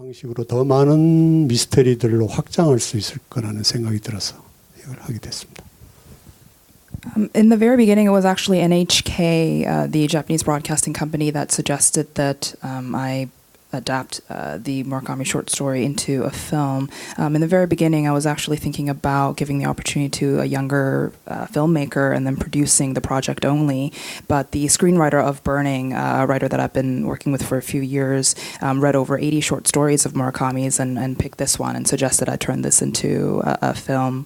방식으로 더 많은 미스테리들로 확장할 수 있을 거라는 생각이 들어서 이걸 하게 됐습니다. Um, in the very beginning, it was actually NHK, uh, the Japanese broadcasting company, that suggested that um, I adapt uh, the Murakami short story into a film. Um, in the very beginning, I was actually thinking about giving the opportunity to a younger uh, filmmaker and then producing the project only. But the screenwriter of Burning, uh, a writer that I've been working with for a few years, um, read over 80 short stories of Murakami's and, and picked this one and suggested I turn this into a, a film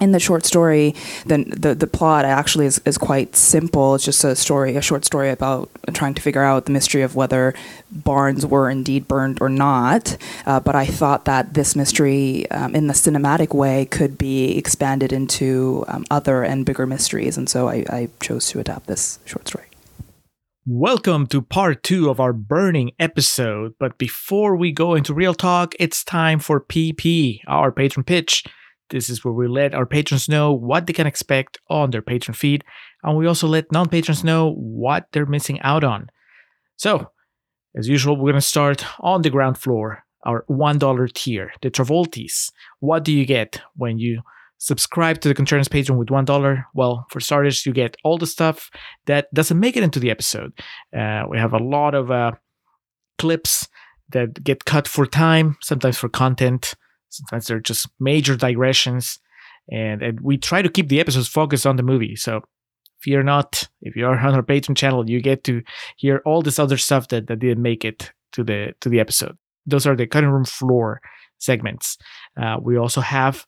in the short story, then the the plot actually is, is quite simple. It's just a story, a short story about trying to figure out the mystery of whether barns were indeed burned or not. Uh, but I thought that this mystery, um, in the cinematic way, could be expanded into um, other and bigger mysteries, and so I, I chose to adapt this short story. Welcome to part two of our burning episode. But before we go into real talk, it's time for PP, our patron pitch. This is where we let our patrons know what they can expect on their patron feed, and we also let non patrons know what they're missing out on. So, as usual, we're going to start on the ground floor, our $1 tier, the Travoltis. What do you get when you subscribe to the Contrarians Patreon with $1? Well, for starters, you get all the stuff that doesn't make it into the episode. Uh, we have a lot of uh, clips that get cut for time, sometimes for content. Sometimes they're just major digressions, and, and we try to keep the episodes focused on the movie. So fear not, if you're on our Patreon channel, you get to hear all this other stuff that, that didn't make it to the to the episode. Those are the cutting room floor segments. Uh, we also have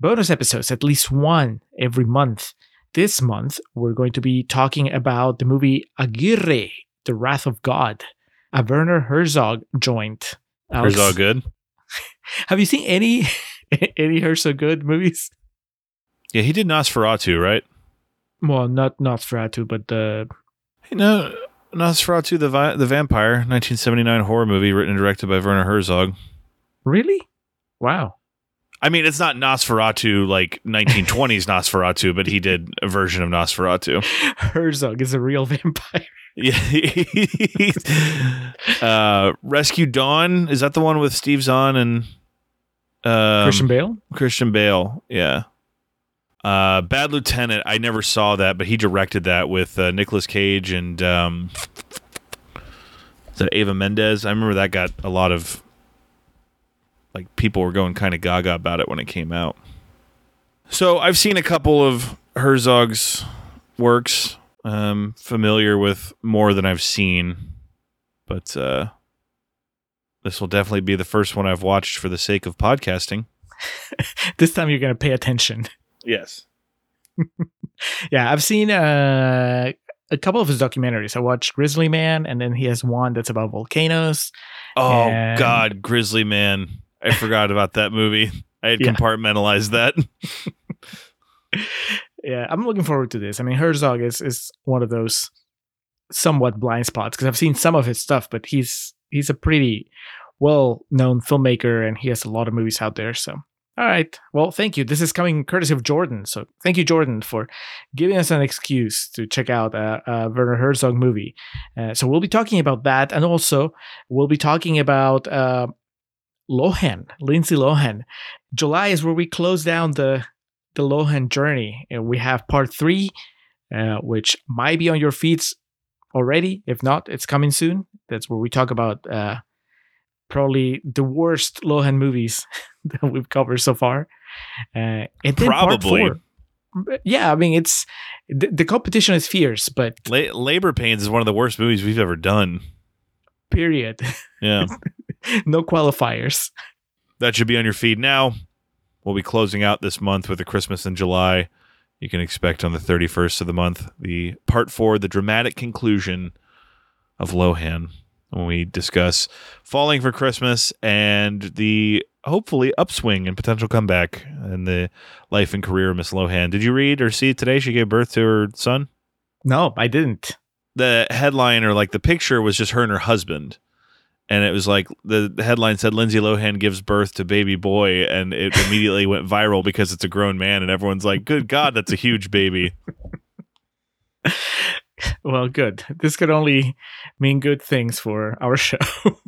bonus episodes, at least one every month. This month, we're going to be talking about the movie Aguirre, The Wrath of God, a Werner Herzog joint. Alex, Herzog good? Have you seen any any Herzog good movies? Yeah, he did Nosferatu, right? Well, not Nosferatu, but the you know Nosferatu the Vi- the vampire, 1979 horror movie written and directed by Werner Herzog. Really? Wow. I mean, it's not Nosferatu like 1920s Nosferatu, but he did a version of Nosferatu. Herzog is a real vampire. Yeah. uh, Rescue Dawn is that the one with Steve Zahn and um, Christian Bale? Christian Bale, yeah. Uh, Bad Lieutenant, I never saw that, but he directed that with uh, Nicolas Cage and um, is that Eva Mendes? I remember that got a lot of like people were going kind of gaga about it when it came out. So I've seen a couple of Herzog's works. Um, familiar with more than I've seen, but uh, this will definitely be the first one I've watched for the sake of podcasting. this time you're going to pay attention. Yes. yeah, I've seen uh, a couple of his documentaries. I watched Grizzly Man, and then he has one that's about volcanoes. Oh and... God, Grizzly Man! I forgot about that movie. I had yeah. compartmentalized that. Yeah, I'm looking forward to this. I mean, Herzog is is one of those somewhat blind spots because I've seen some of his stuff, but he's he's a pretty well known filmmaker and he has a lot of movies out there. So, all right, well, thank you. This is coming courtesy of Jordan. So, thank you, Jordan, for giving us an excuse to check out a, a Werner Herzog movie. Uh, so, we'll be talking about that, and also we'll be talking about. Uh, Lohan, Lindsay Lohan. July is where we close down the the Lohan journey. And we have part three, uh, which might be on your feeds already. If not, it's coming soon. That's where we talk about uh, probably the worst Lohan movies that we've covered so far. Uh, and then probably. Part four, yeah, I mean it's the, the competition is fierce, but La- Labor Pains is one of the worst movies we've ever done. Period. Yeah. no qualifiers. That should be on your feed now. We'll be closing out this month with a Christmas in July. You can expect on the 31st of the month the part four, the dramatic conclusion of Lohan, when we discuss falling for Christmas and the hopefully upswing and potential comeback in the life and career of Miss Lohan. Did you read or see today she gave birth to her son? No, I didn't. The headline or like the picture was just her and her husband and it was like the, headline said Lindsay Lohan gives birth to baby boy, and it immediately went viral because it's a grown man, and everyone's like, "Good God, that's a huge baby." well, good. This could only mean good things for our show.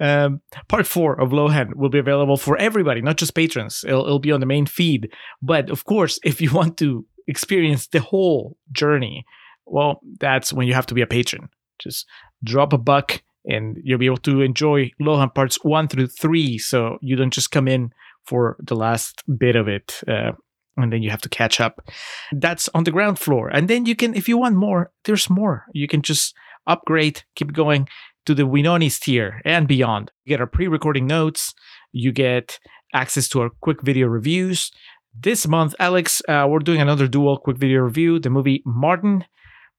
Um, part four of Lohan will be available for everybody, not just patrons. It'll, it'll be on the main feed. But of course, if you want to experience the whole journey, well, that's when you have to be a patron. Just drop a buck and you'll be able to enjoy Lohan parts one through three. So you don't just come in for the last bit of it. Uh, and then you have to catch up. That's on the ground floor. And then you can, if you want more, there's more. You can just upgrade, keep going to the Winonis tier and beyond. You get our pre recording notes, you get access to our quick video reviews. This month, Alex, uh, we're doing another dual quick video review the movie Martin,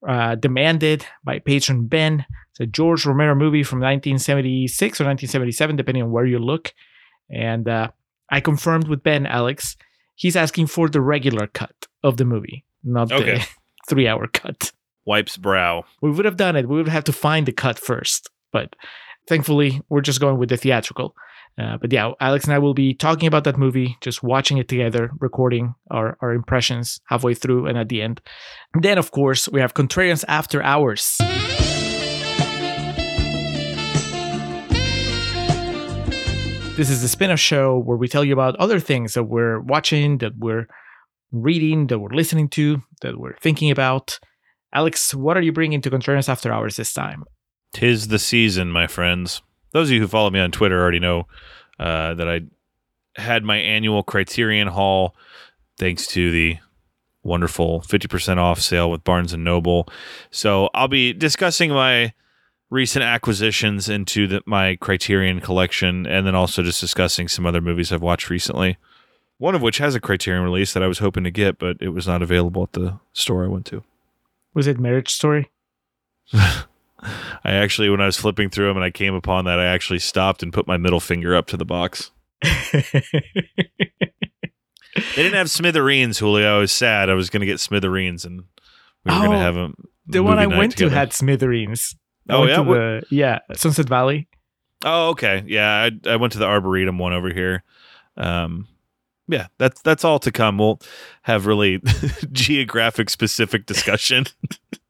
uh, demanded by patron Ben. It's a George Romero movie from 1976 or 1977, depending on where you look. And uh, I confirmed with Ben, Alex, he's asking for the regular cut of the movie, not Okay. the three hour cut. Wipes brow. We would have done it. We would have to find the cut first. But thankfully, we're just going with the theatrical. Uh, but yeah, Alex and I will be talking about that movie, just watching it together, recording our, our impressions halfway through and at the end. And then, of course, we have Contrarians After Hours. This is the spin off show where we tell you about other things that we're watching, that we're reading, that we're listening to, that we're thinking about. Alex, what are you bringing to Contrarians After Hours this time? Tis the season, my friends. Those of you who follow me on Twitter already know uh, that I had my annual Criterion haul thanks to the wonderful 50% off sale with Barnes and Noble. So I'll be discussing my recent acquisitions into the, my Criterion collection and then also just discussing some other movies I've watched recently. One of which has a Criterion release that I was hoping to get, but it was not available at the store I went to. Was it Marriage Story? I actually, when I was flipping through them and I came upon that, I actually stopped and put my middle finger up to the box. They didn't have Smithereens, Julio. I was sad. I was going to get Smithereens, and we were going Oh, to have them. the one I went together. to had Smithereens. I Oh, yeah? the, yeah, Sunset Valley. Oh, okay. Yeah, I, I went to the Arboretum one over here. Um, yeah, that's that's all to come. We'll have really geographic specific discussion.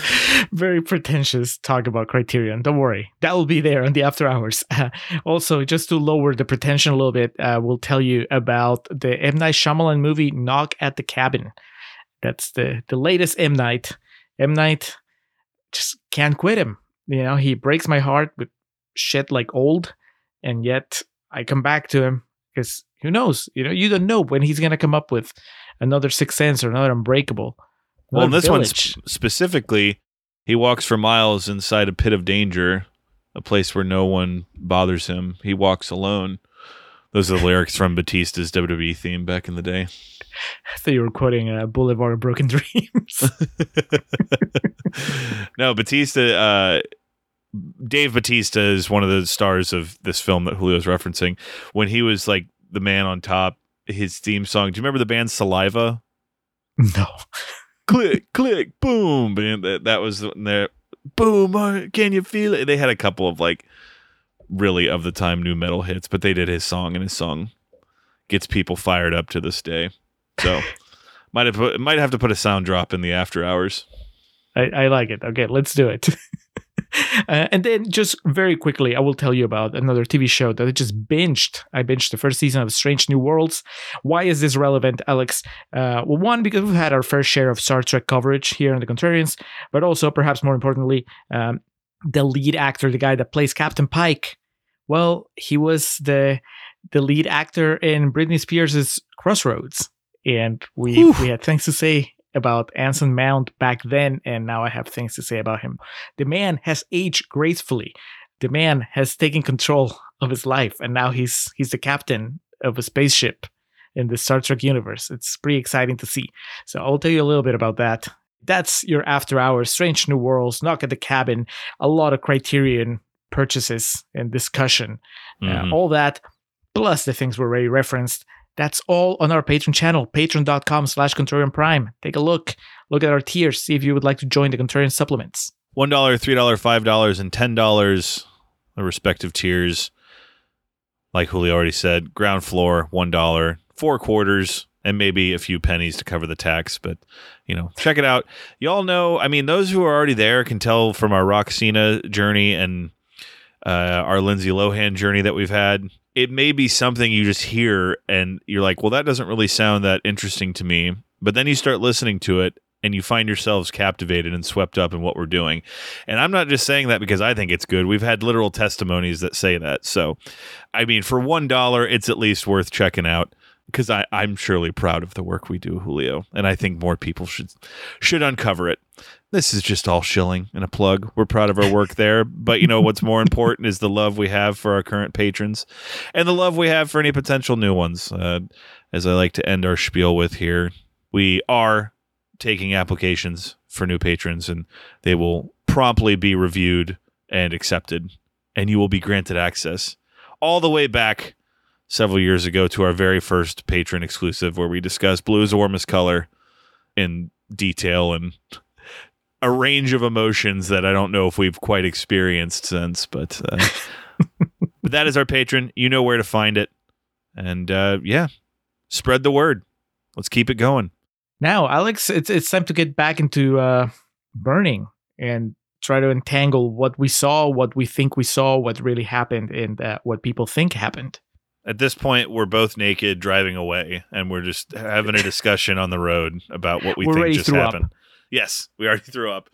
Very pretentious talk about Criterion. Don't worry, that will be there on the after hours. also, just to lower the pretension a little bit, uh, we'll tell you about the M Night Shyamalan movie Knock at the Cabin. That's the the latest M Night. M Night just can't quit him. You know, he breaks my heart with shit like old, and yet I come back to him because who knows? You know, you don't know when he's gonna come up with another Sixth Sense or another Unbreakable. Well, in this one sp- specifically, he walks for miles inside a pit of danger, a place where no one bothers him. He walks alone. Those are the lyrics from Batista's WWE theme back in the day. I thought you were quoting uh, Boulevard of Broken Dreams. no, Batista. Uh, Dave Batista is one of the stars of this film that Julio's referencing. When he was like the man on top, his theme song. Do you remember the band Saliva? no. Click, click, boom, and that that was there. Boom, uh, can you feel it? They had a couple of like really of the time nu metal hits, but they did his song, and his song gets people fired up to this day. So might have put, might have to put a sound drop in the after hours. I, I like it. Okay, let's do it. uh, and then, just very quickly, I will tell you about another TV show that I just binged. I binged the first season of Strange New Worlds. Why is this relevant, Alex? Uh, well, one, because we've had our fair share of Star Trek coverage here in the Contrarians, but also, perhaps more importantly, um, the lead actor, the guy that plays Captain Pike. Well, he was the the lead actor in Britney Spears' Crossroads, and we Whew. we had things to say about Anson Mount back then, and now I have things to say about him. The man has aged gracefully. The man has taken control of his life, and now he's he's the captain of a spaceship in the Star Trek universe. It's pretty exciting to see. So I'll tell you a little bit about that. That's your after hours, Strange New Worlds, Knock at the Cabin, a lot of Criterion purchases and discussion, uh, Mhm. all that, plus the things we already referenced. That's all on our Patreon channel, patreon.com slash Contrarian Prime. Take a look. Look at our tiers. See if you would like to join the Contrarian supplements. One dollar, three dollar, five dollars, and ten dollars, the respective tiers. Like Julio already said, ground floor one dollar, four quarters, and maybe a few pennies to cover the tax. But you know, check it out. Y'all know. I mean, those who are already there can tell from our Roxina journey and uh, our Lindsay Lohan journey that we've had. It may be something you just hear and you're like, well, that doesn't really sound that interesting to me. But then you start listening to it and you find yourselves captivated and swept up in what we're doing. And I'm not just saying that because I think it's good. We've had literal testimonies that say that. So, I mean, for $1, it's at least worth checking out because I I'm surely proud of the work we do, Julio. And I think more people should should uncover it. This is just all shilling and a plug. We're proud of our work there. But you know what's more important is the love we have for our current patrons and the love we have for any potential new ones. Uh, as I like to end our spiel with here, we are taking applications for new patrons and they will promptly be reviewed and accepted. And you will be granted access all the way back several years ago to our very first patron exclusive where we discussed blue is the warmest color in detail and a range of emotions that I don't know if we've quite experienced since, but, uh, but that is our patron. You know where to find it. And uh, yeah, spread the word. Let's keep it going. Now, Alex, it's it's time to get back into uh, burning and try to entangle what we saw, what we think we saw, what really happened, and uh, what people think happened. At this point, we're both naked driving away, and we're just having a discussion on the road about what we We're think just happened. up. Yes, we already threw up.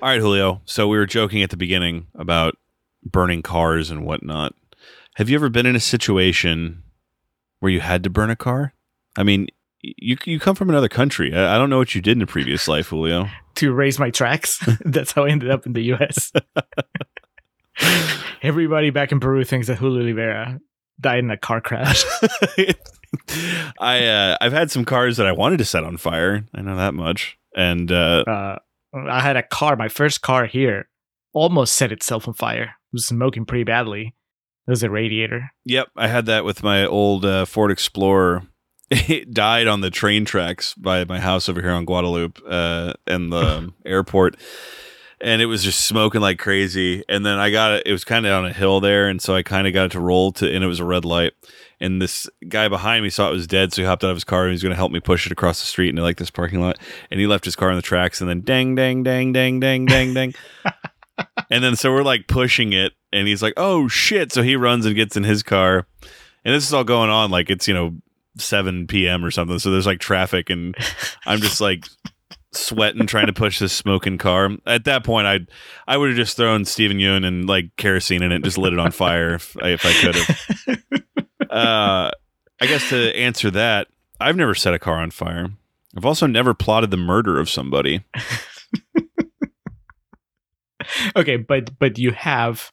All right, Julio. So we were joking at the beginning about burning cars and whatnot. Have you ever been in a situation where you had to burn a car? I mean, you you come from another country. I, I don't know what you did in a previous life, Julio. To raise my tracks, that's how I ended up in the U.S. Everybody back in Peru thinks that Julio Rivera died in a car crash. I uh, I've had some cars that I wanted to set on fire. I know that much. And uh, uh, I had a car, my first car here, almost set itself on fire. It was smoking pretty badly. It was a radiator. Yep, I had that with my old uh, Ford Explorer. It died on the train tracks by my house over here on Guadalupe uh, and the airport, and it was just smoking like crazy. And then I got it; it was kind of on a hill there, and so I kind of got it to roll to, and it was a red light. And this guy behind me saw it was dead, so he hopped out of his car and he was going to help me push it across the street into like this parking lot. And he left his car on the tracks, and then dang, dang, dang, dang, dang, dang, dang. And then so we're like pushing it, and he's like, "Oh shit!" So he runs and gets in his car, and this is all going on like it's you know 7 p.m. or something. So there's like traffic, and I'm just like sweating trying to push this smoking car. At that point, I I would have just thrown Steven Yeun and like kerosene in it, and just lit it on fire if I, if I could have. Uh, I guess to answer that, I've never set a car on fire. I've also never plotted the murder of somebody. okay, but but you have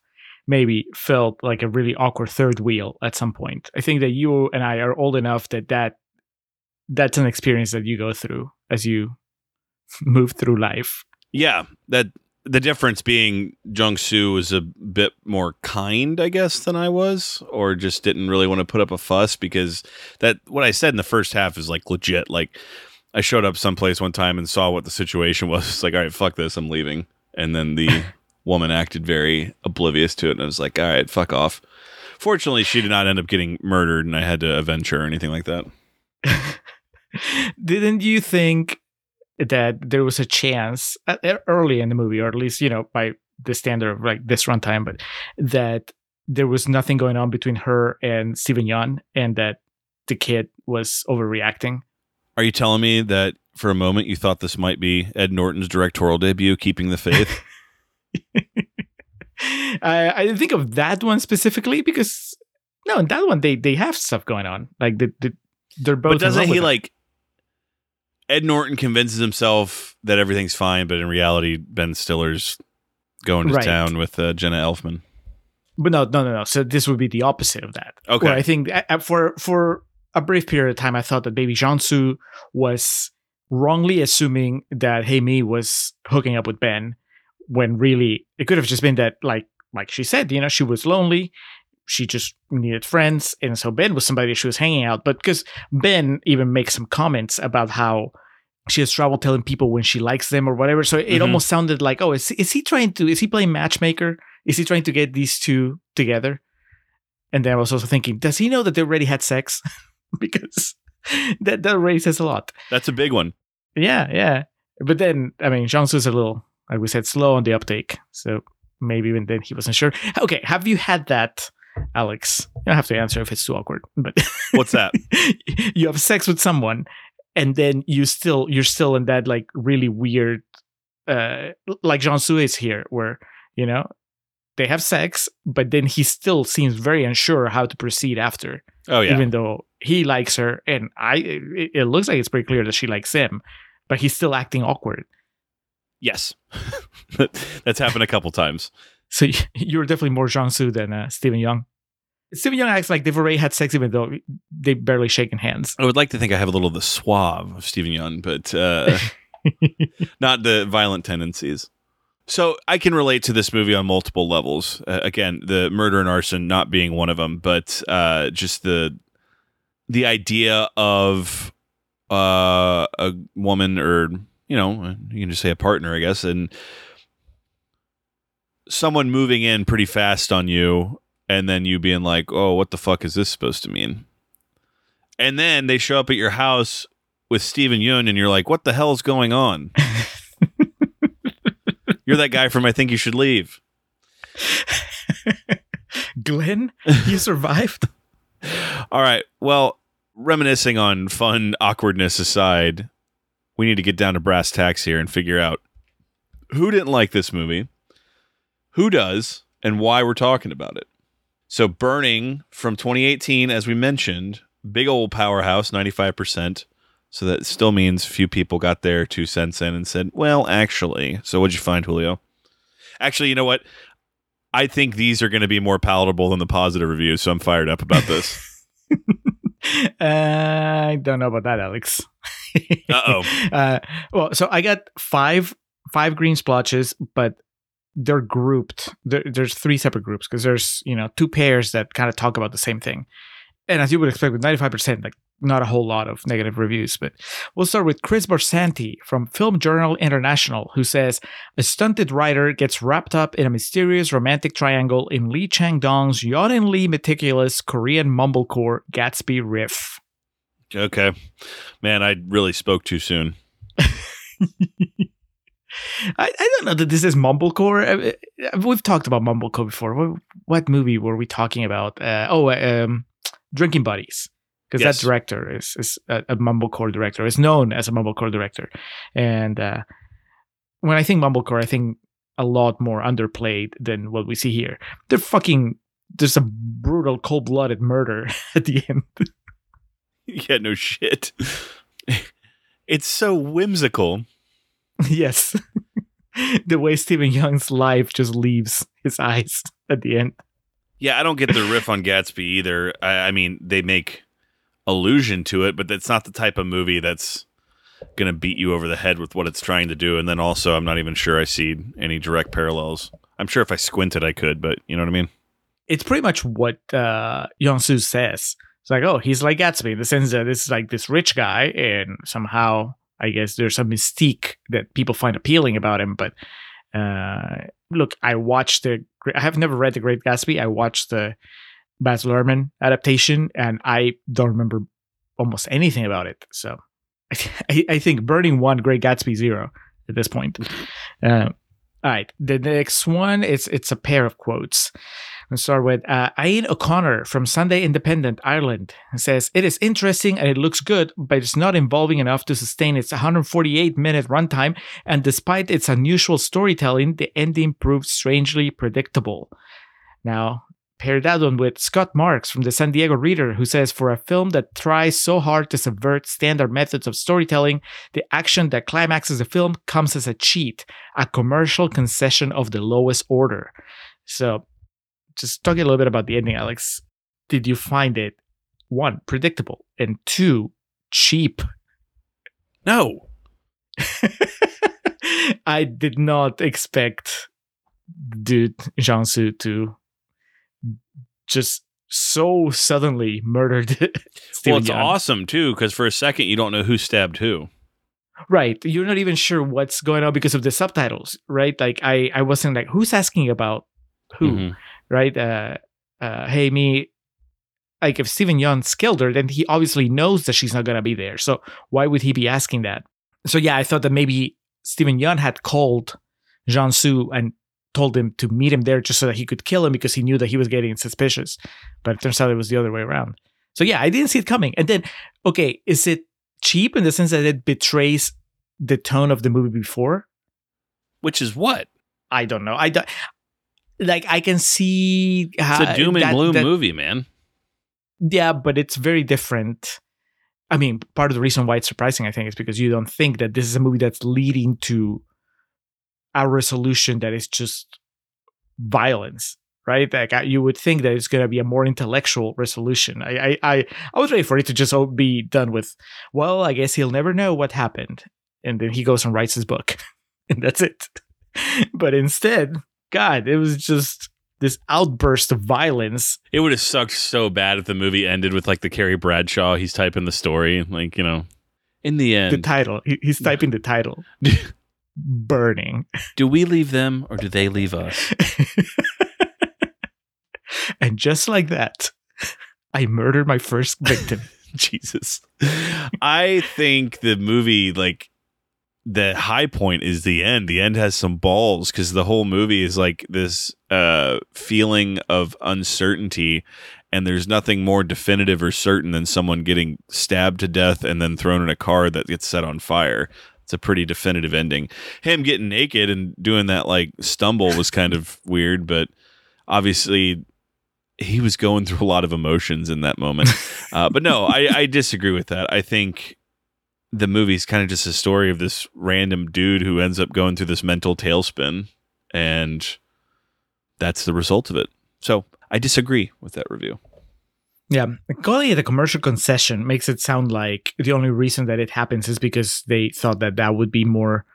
maybe felt like a really awkward third wheel at some point. I think that you and I are old enough that that that's an experience that you go through as you move through life. Yeah, that the difference being Jung Soo was a bit more kind, I guess, than I was, or just didn't really want to put up a fuss because that what I said in the first half is like legit. Like I showed up someplace one time and saw what the situation was. It's like, all right, fuck this, I'm leaving. And then the woman acted very oblivious to it, and I was like, all right, fuck off. Fortunately, she did not end up getting murdered, and I had to avenge her or anything like that. Didn't you think that there was a chance uh, early in the movie, or at least you know by the standard of like this runtime, but that there was nothing going on between her and Steven Yeun, and that the kid was overreacting? Are you telling me that for a moment you thought this might be Ed Norton's directorial debut, Keeping the Faith? I, I didn't think of that one specifically because no, in that one they they have stuff going on. Like the, the they're both. but doesn't he like Ed Norton convinces himself that everything's fine, but in reality, Ben Stiller's going to Right. town with uh, Jenna Elfman. But no, no, no, no. So this would be the opposite of that. Okay. Where I think for for a brief period of time, I thought that Baby Jansu was wrongly assuming that Hey Me was hooking up with Ben, when really it could have just been that, like like she said, you know, she was lonely. She just needed friends, and so Ben was somebody she was hanging out. But because Ben even makes some comments about how she has trouble telling people when she likes them or whatever, so it Mhm. almost sounded like, oh, is is he trying to? Is he playing matchmaker? Is he trying to get these two together? And then I was also thinking, does he know that they already had sex? because that that really says a lot. That's a big one. Yeah, yeah. But then, I mean, Jiangsu's a little, like we said, slow on the uptake. So maybe even then he wasn't sure. Okay, have you had that, Alex? You don't have to answer if it's too awkward. But What's that? you have sex with someone, and then you still you're still in that like really weird, uh, like Jiangsu is here, where you know they have sex, but then he still seems very unsure how to proceed after Oh yeah. even though he likes her and i it, it looks like it's pretty clear that she likes him but he's still acting awkward yes. That's happened a couple times. so you're definitely more Jiangsu than uh, Steven Yeun. Steven Yeun acts like they've already had sex even though they barely shaken hands. I would like to think I have a little of the suave of Steven Yeun, but uh, not the violent tendencies. So I can relate to this movie on multiple levels. Uh, again, the murder and arson not being one of them, but uh, just the the idea of uh, a woman or you know you can just say a partner, I guess, and someone moving in pretty fast on you, and then you being like, "Oh, what the fuck is this supposed to mean?" And then they show up at your house with Steven Yeun, and you're like, "What the hell is going on?" you're that guy from I Think You Should Leave. Glenn, you survived? All right. Well, reminiscing on fun awkwardness aside, we need to get down to brass tacks here and figure out who didn't like this movie, who does, and why we're talking about it. So, Burning from 2018, as we mentioned, big old powerhouse, 95%. So that still means few people got their two cents in and said, well, actually. So, what'd you find, Julio? Actually, you know what? I think these are going to be more palatable than the positive reviews. So, I'm fired up about this. uh, I don't know about that, Alex. Uh-oh. Uh, well, so I got five five green splotches, but they're grouped. There, there's three separate groups because there's you know two pairs that kind of talk about the same thing. And as you would expect, with 95%, like not a whole lot of negative reviews. But we'll start with Chris Barsanti from Film Journal International, who says a stunted writer gets wrapped up in a mysterious romantic triangle in Lee Chang Dong's yawningly meticulous Korean mumblecore Gatsby riff. Okay. Man, I really spoke too soon. I, I don't know that this is mumblecore. Uh, uh, We've talked about mumblecore before. What, what movie were we talking about? Uh, oh, um, Drinking Buddies. Because Yes. that director is, is a, a mumblecore director. Is known as a mumblecore director. And uh, when I think mumblecore, I think a lot more underplayed than what we see here. They're fucking. There's a brutal, cold-blooded murder at the end. yeah, no shit. it's so whimsical. yes. the way Steven Yeun's life just leaves his eyes at the end. Yeah, I don't get the riff on Gatsby either. I, I mean, they make allusion to it, but that's not the type of movie that's going to beat you over the head with what it's trying to do. And then also, I'm not even sure I see any direct parallels. I'm sure if I squinted, I could, but you know what I mean? It's pretty much what uh, says. It's like, oh, he's like Gatsby in the sense that this is like this rich guy, and somehow I guess there's some mystique that people find appealing about him. But uh, look, I watched the. I have never read the Great Gatsby. I watched the Baz Luhrmann adaptation, and I don't remember almost anything about it. So I, I think Burning one, Great Gatsby zero at this point. Uh, all right, the next one is it's a pair of quotes. Let's start with uh, O'Connor from Sunday Independent, Ireland. It says, It is interesting and it looks good, but it's not involving enough to sustain its 148 minute runtime. And despite its unusual storytelling, the ending proved strangely predictable. Now, pair that one with Scott Marks from the San Diego Reader, who says, For a film that tries so hard to subvert standard methods of storytelling, the action that climaxes the film comes as a cheat, a commercial concession of the lowest order. So, just talking a little bit about the ending, Alex. Did you find it one predictable and two cheap? No. I did not expect dude Jiangsu to just so suddenly murdered. Well, it's Young. awesome too, because for a second you don't know who stabbed who. Right. You're not even sure what's going on because of the subtitles, right? Like I, I wasn't like, who's asking about who? Mhm. Right? Uh, uh, hey, me, like if Steven Yeun's killed her, then he obviously knows that she's not gonna be there. So why would he be asking that? So yeah, I thought that maybe Steven Yeun had called Jean Su and told him to meet him there just so that he could kill him because he knew that he was getting suspicious. But it turns out it was the other way around. So yeah, I didn't see it coming. And then, okay, is it cheap in the sense that it betrays the tone of the movie before? Which is what? I don't know. I don't, like I can see It's a doom and that- gloom that- movie, man. Yeah, but it's very different. I mean, part of the reason why it's surprising, I think, is because you don't think that this is a movie that's leading to a resolution that is just violence, right? Like I- you would think that it's going to be a more intellectual resolution. I, I, I, I was ready for it to just be done with. Well, I guess he'll never know what happened, and then he goes and writes his book, and that's it. But instead, God, it was just this outburst of violence It would have sucked so bad if the movie ended with like the Carrie Bradshaw. He's typing the story, like you know. In the end, the title. He, he's typing the title. Burning. do we leave them or do they leave us? and just like that, I murdered my first victim. Jesus. I think the movie, like, the high point is the end. The end has some balls because the whole movie is like this uh, feeling of uncertainty, and there's nothing more definitive or certain than someone getting stabbed to death and then thrown in a car that gets set on fire. It's a pretty definitive ending. Him getting naked and doing that like stumble was kind of weird, but obviously he was going through a lot of emotions in that moment. Uh, but no, I, I disagree with that. I think the movie's kind of just a story of this random dude who ends up going through this mental tailspin, and that's the result of it. So I disagree with that review. yeah. Calling it a commercial concession makes it sound like the only reason that it happens is because they thought that that would be more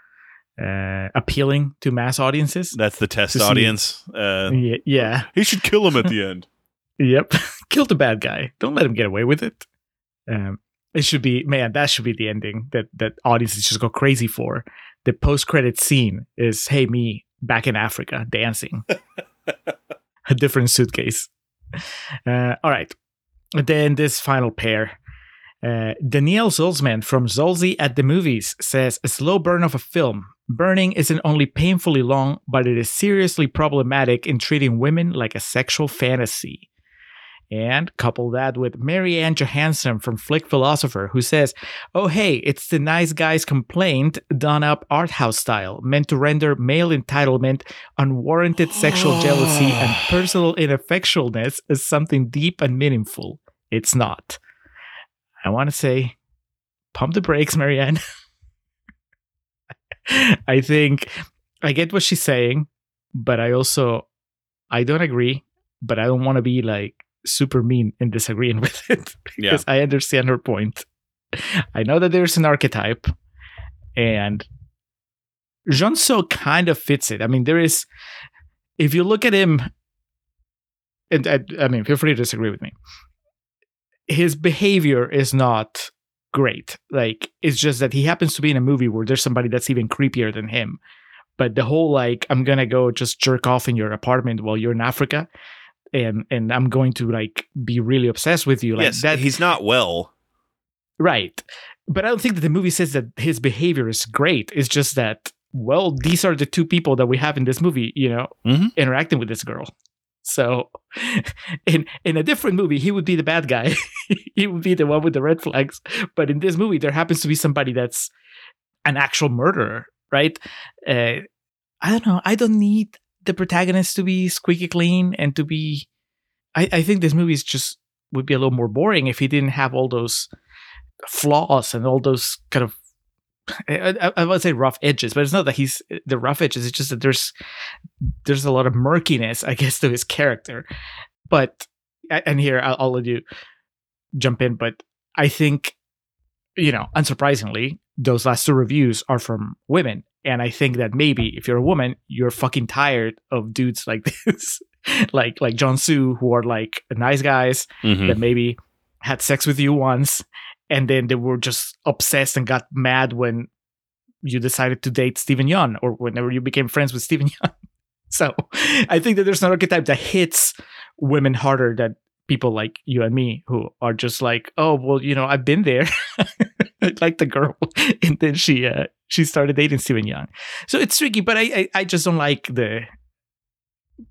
uh, appealing to mass audiences. That's the test audience. Uh, yeah. yeah. he should kill him at the end. Yep. Kill the bad guy. Don't let him get away with it. Um, it should be man. That should be the ending that that audiences just go crazy for. The post credit scene is hey me back in Africa dancing, a different suitcase. Uh, all right. Then this final pair. Uh, Danielle Solzman from Solzy at the Movies says a slow burn of a film. Burning isn't only painfully long, but it is seriously problematic in treating women like a sexual fantasy. And couple that with MaryAnn Johanson from Flick Filosopher, who says, Oh, hey, it's the nice guy's complaint done up art house style, meant to render male entitlement, unwarranted sexual jealousy, and personal ineffectualness as something deep and meaningful. It's not. I want to say, pump the brakes, MaryAnn. I think I get what she's saying, but I also I don't agree, but I don't want to be like super mean in disagreeing with it Yeah. because I understand her point. I know that there's an archetype, and Jean So kind of fits it. I mean, there is, if you look at him, and I, I mean, feel free to disagree with me. His behavior is not great. Like, it's just that he happens to be in a movie where there's somebody that's even creepier than him. But the whole like, I'm gonna go just jerk off in your apartment while you're in Africa, and and I'm going to like be really obsessed with you. Like yes, that, he's not well. Right. But I don't think that the movie says that his behavior is great. It's just that, well, these are the two people that we have in this movie, you know, Mhm. interacting with this girl. So in in a different movie, he would be the bad guy. he would be the one with the red flags. But in this movie, there happens to be somebody that's an actual murderer, right? Uh, I don't know. I don't need the protagonist to be squeaky clean and to be. I, I think this movie is just would be a little more boring if he didn't have all those flaws and all those kind of I, I, would say rough edges, but it's not that he's the rough edges. It's just that there's there's a lot of murkiness, I guess, to his character. But and here I'll, I'll let you jump in. But I think you know, unsurprisingly, those last two reviews are from women, and I think that maybe if you're a woman, you're fucking tired of dudes like this, like like John Sue, who are like nice guys Mhm. that maybe had sex with you once and then they were just obsessed and got mad when you decided to date Steven Yeun or whenever you became friends with Stephen Yeun. So I think that there's an archetype that hits women harder than people like you and me who are just like, oh well, you know, I've been there, like the girl, and then she uh, she started dating Steven Yeun. So it's tricky, but I, I, I just don't like the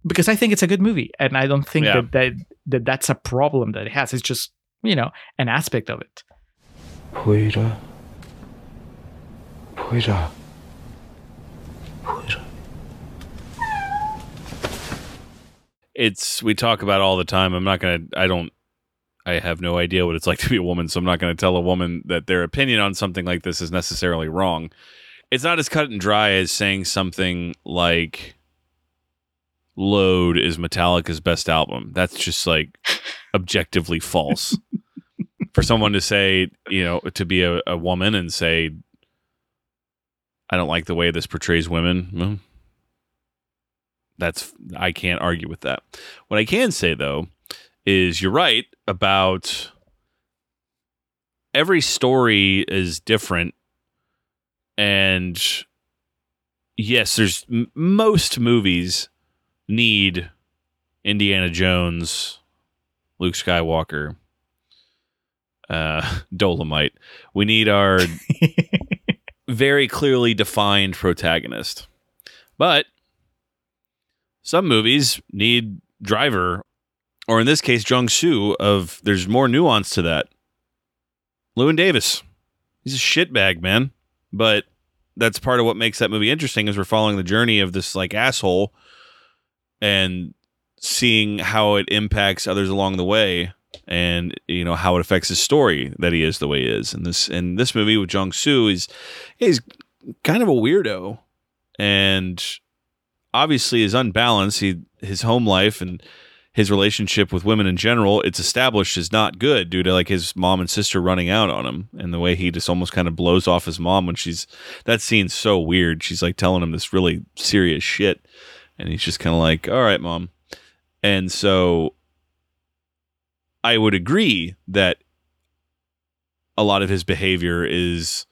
because I think it's a good movie, and I don't think yeah. that, that that that's a problem that it has. It's just you know an aspect of it. Poira. Poira. It's we talk about all the time. I'm not gonna. I don't I have no idea what it's like to be a woman, so I'm not going to tell a woman that their opinion on something like this is necessarily wrong. It's not as cut and dry as saying something like "Load" is Metallica's best album. That's just like objectively false. For someone to say, you know, to be a, a woman and say, "I don't like the way this portrays women," well, that's I can't argue with that. What I can say though is you're right about every story is different and yes there's m- most movies need Indiana Jones, Luke Skywalker, uh Dolomite. We need our very clearly defined protagonist. But some movies need driver or in this case jung soo of there's more nuance to that. Llewyn davis. He's a shitbag man. But that's part of what makes that movie interesting is we're following the journey of this like asshole and seeing how it impacts others along the way and you know how it affects his story that he is the way he is. And this in this movie with jung soo is he's kind of a weirdo and obviously is unbalanced. He his home life and his relationship with women in general, it's established is not good due to like his mom and sister running out on him and the way he just almost kind of blows off his mom when she's that scene's so weird. She's like telling him this really serious shit and he's just kind of like, "All right, mom." And so I would agree that a lot of his behavior is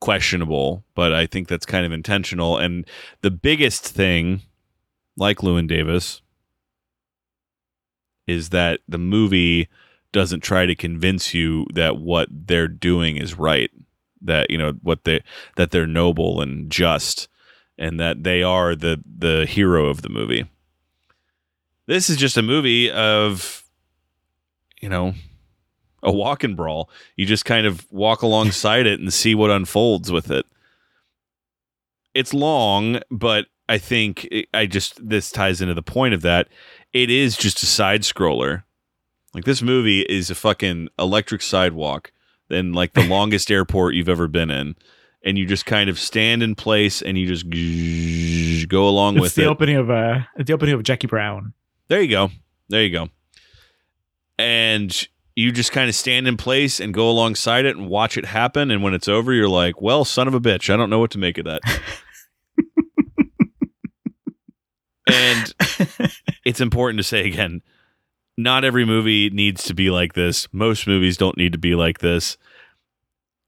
questionable, but I think that's kind of intentional. And the biggest thing, like Llewyn Davis, is that the movie doesn't try to convince you that what they're doing is right, that you know what they that they're noble and just, and that they are the the hero of the movie. This is just a movie of, you know, a walk and brawl. You just kind of walk alongside it and see what unfolds with it. It's long, but I think it, I just this ties into the point of that. It is just a side scroller. Like this movie is a fucking electric sidewalk and like the longest airport you've ever been in. And you just kind of stand in place and you just go along It's with the it. opening of uh the opening of Jackie Brown. There you go. There you go. And you just kind of stand in place and go alongside it and watch it happen. And when it's over, you're like, well, son of a bitch, I don't know what to make of that. and it's important to say again not every movie needs to be like this. Most movies don't need to be like this.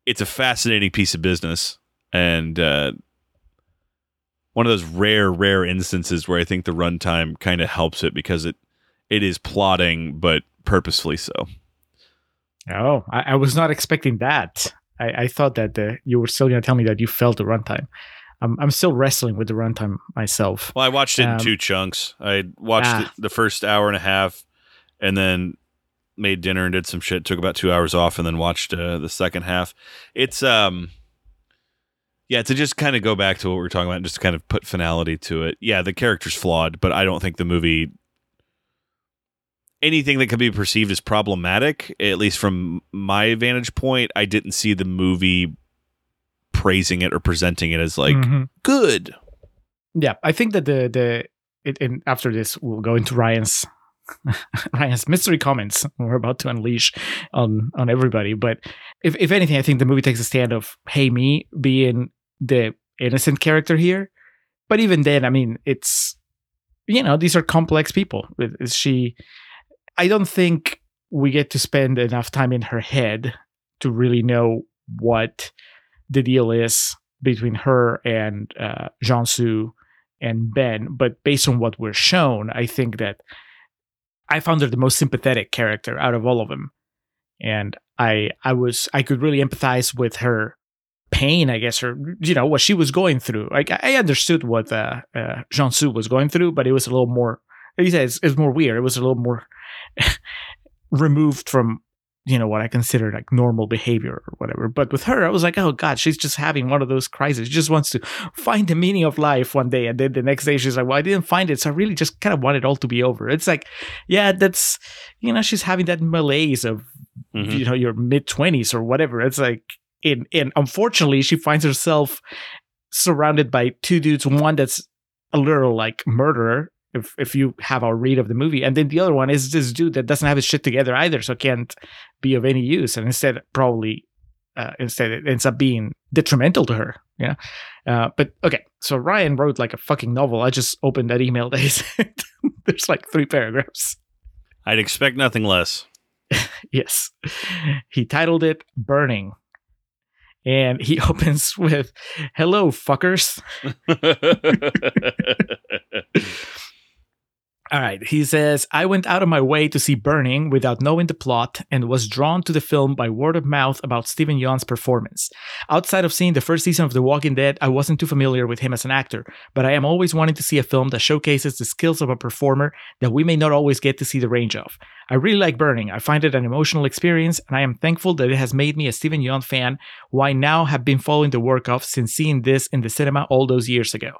It's a fascinating piece of business. And, uh, one of those rare, rare instances where I think the runtime kind of helps it because it it is plotting, but purposefully so. Oh, I, I was not expecting that. I, I thought that the, you were still going to tell me that you felt the runtime. I'm, I'm still wrestling with the runtime myself. Well, I watched it in Um, two chunks. I watched Ah. the, first hour and a half, and then made dinner and did some shit. Took about two hours off, and then watched uh, the second half. It's um, yeah, to just kind of go back to what we were talking about, and just kind of put finality to it. Yeah, the character's flawed, but I don't think the movie anything that could be perceived as problematic, at least from my vantage point, I didn't see the movie praising it or presenting it as like Mhm. good. Yeah, I think that the the it, and after this we'll go into Ryan's Ryan's mystery comments we're about to unleash on on everybody. But if if anything, I think the movie takes a stand of hey me being the innocent character here. But even then, I mean, it's you know these are complex people. Is she? I don't think we get to spend enough time in her head to really know what the deal is between her and uh, Jean Su and Ben. But based on what we're shown, I think that I found her the most sympathetic character out of all of them, and I I was I could really empathize with her pain, I guess, or you know what she was going through. Like I understood what uh, uh, was going through, but it was a little more. Like you said, it's more weird. It was a little more removed from you know what I consider like normal behavior or whatever. But with her, I was like, oh god, she's just having one of those crises. She just wants to find the meaning of life one day, and then the next day she's like, well, I didn't find it, so I really just kind of want it all to be over. It's like, yeah, that's you know, she's having that malaise of Mhm. you know your mid twenties or whatever. It's like, in and unfortunately, she finds herself surrounded by two dudes. One that's a little like murderer. If, if you have a read of the movie, and then the other one is this dude that doesn't have his shit together either, so can't be of any use, and instead probably uh, instead it ends up being detrimental to her. Yeah, uh, but okay. So Ryan wrote like a fucking novel. I just opened that email that he sent. There's like three paragraphs. I'd expect nothing less. Yes. He titled it Burning. And he opens with Hello, fuckers. All right. He says, I went out of my way to see Burning without knowing the plot and was drawn to the film by word of mouth about Steven Yeun's performance. Outside of seeing the first season of The Walking Dead, I wasn't too familiar with him as an actor, but I am always wanting to see a film that showcases the skills of a performer that we may not always get to see the range of. I really like Burning. I find it an emotional experience, and I am thankful that it has made me a Steven Yeun fan, who I now have been following the work of since seeing this in the cinema all those years ago.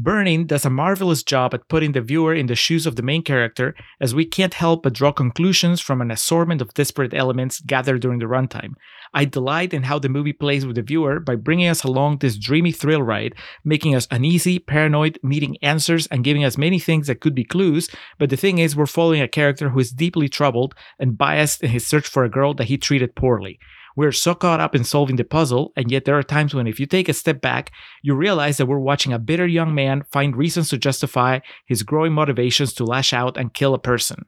Burning does a marvelous job at putting the viewer in the shoes of the main character, as we can't help but draw conclusions from an assortment of disparate elements gathered during the runtime. I delight in how the movie plays with the viewer by bringing us along this dreamy thrill ride, making us uneasy, paranoid, needing answers, and giving us many things that could be clues. But the thing is, we're following a character who is deeply troubled and biased in his search for a girl that he treated poorly. We're so caught up in solving the puzzle, and yet there are times when, if you take a step back, you realize that we're watching a bitter young man find reasons to justify his growing motivations to lash out and kill a person.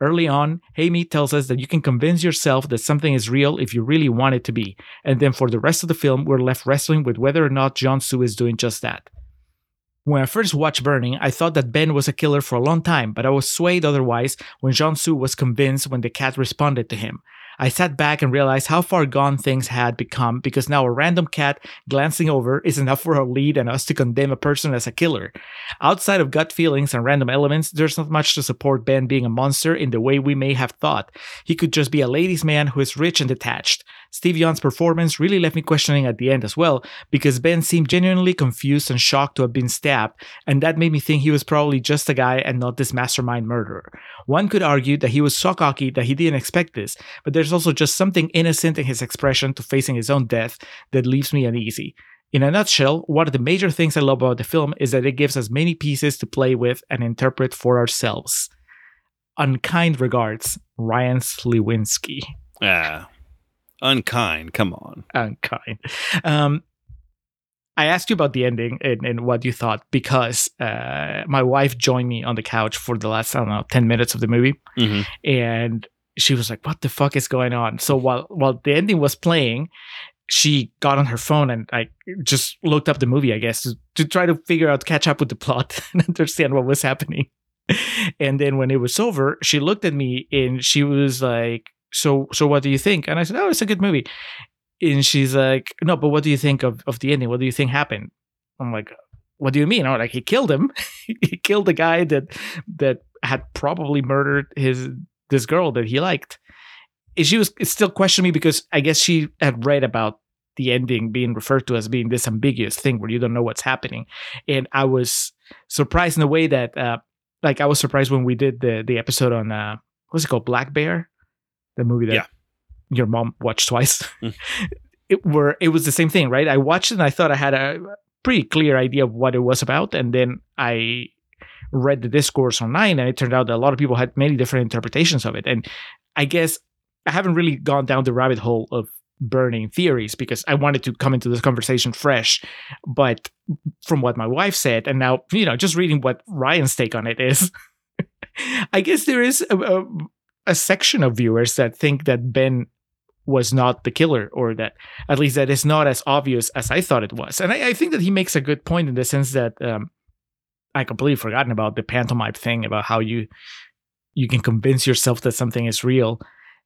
Early on, Haymeet tells us that you can convince yourself that something is real if you really want it to be, and then for the rest of the film, we're left wrestling with whether or not John Su is doing just that. When I first watched Burning, I thought that Ben was a killer for a long time, but I was swayed otherwise when Jean Su was convinced when the cat responded to him. I sat back and realized how far gone things had become because now a random cat glancing over is enough for a lead and us to condemn a person as a killer. Outside of gut feelings and random elements, there's not much to support Ben being a monster in the way we may have thought. He could just be a ladies' man who is rich and detached. Steve Yeun's performance really left me questioning at the end as well, because Ben seemed genuinely confused and shocked to have been stabbed, and that made me think he was probably just a guy and not this mastermind murderer. One could argue that he was so cocky that he didn't expect this, but there's also just something innocent in his expression to facing his own death that leaves me uneasy. In a nutshell, one of the major things I love about the film is that it gives us many pieces to play with and interpret for ourselves. Unkind regards, Ryan Sliwinski. ah, unkind. Come on. unkind. Um, I asked you about the ending and, and what you thought because uh, my wife joined me on the couch for the last, I don't know, 10 minutes of the movie. Mhm. And she was like, what the fuck is going on? So while, while the ending was playing, she got on her phone and I just looked up the movie, I guess, to, to try to figure out, catch up with the plot and understand what was happening. And then when it was over, she looked at me and she was like, so, so what do you think? And I said, oh, it's a good movie and she's like, "No, but what do you think of, of the ending? What do you think happened?" I'm like, "What do you mean?" I'm like, "He killed him. he killed the guy that that had probably murdered his this girl that he liked." And she was still questioning me because I guess she had read about the ending being referred to as being this ambiguous thing where you don't know what's happening, and I was surprised in a way that, uh, like, I was surprised when we did the the episode on uh, what's it called, Black Bear, the movie that Yeah. your mom watched twice. Mm. it were it was the same thing, right? I watched it and I thought I had a pretty clear idea of what it was about, and then I read the discourse online, and it turned out that a lot of people had many different interpretations of it. And I guess I haven't really gone down the rabbit hole of burning theories because I wanted to come into this conversation fresh. But from what my wife said, and now you know, just reading what Ryan's take on it is, I guess there is a, a, a section of viewers that think that Ben was not the killer, or that at least that is not as obvious as I thought it was. And I, I think that he makes a good point in the sense that um, I completely forgotten about the pantomime thing about how you you can convince yourself that something is real.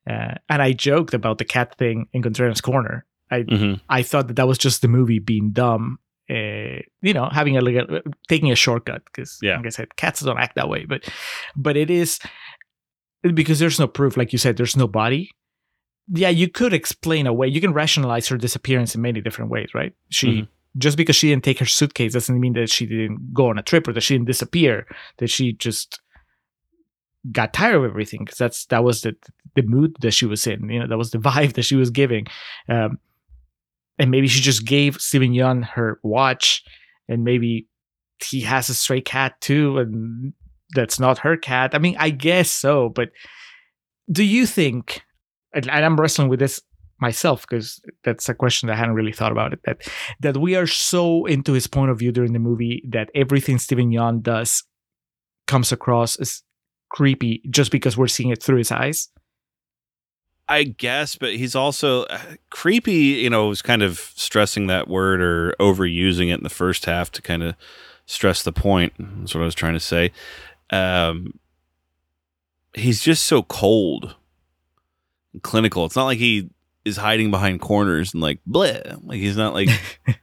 Uh, and I joked about the cat thing in Contrarians Corner. I Mhm. I thought that that was just the movie being dumb. Uh, you know, having a, like a taking a shortcut because, Yeah. like I said, cats don't act that way. But but it is because there's no proof. Like you said, there's no body. Yeah, you could explain away. You can rationalize her disappearance in many different ways, right? She Mhm. just because she didn't take her suitcase doesn't mean that she didn't go on a trip or that she didn't disappear. That she just got tired of everything because that's that was the the mood that she was in. You know, that was the vibe that she was giving. Um, and maybe she just gave Steven Yeun her watch, and maybe he has a stray cat too, and that's not her cat. I mean, I guess so, but do you think? And I'm wrestling with this myself because that's a question that I hadn't really thought about it. That that we are so into his point of view during the movie that everything Steven Yeun does comes across as creepy just because we're seeing it through his eyes. I guess, but he's also uh, creepy. You know, was kind of stressing that word or overusing it in the first half to kind of stress the point. That's what I was trying to say. Um, he's just so cold, and clinical. It's not like he is hiding behind corners and like bleh. Like he's not like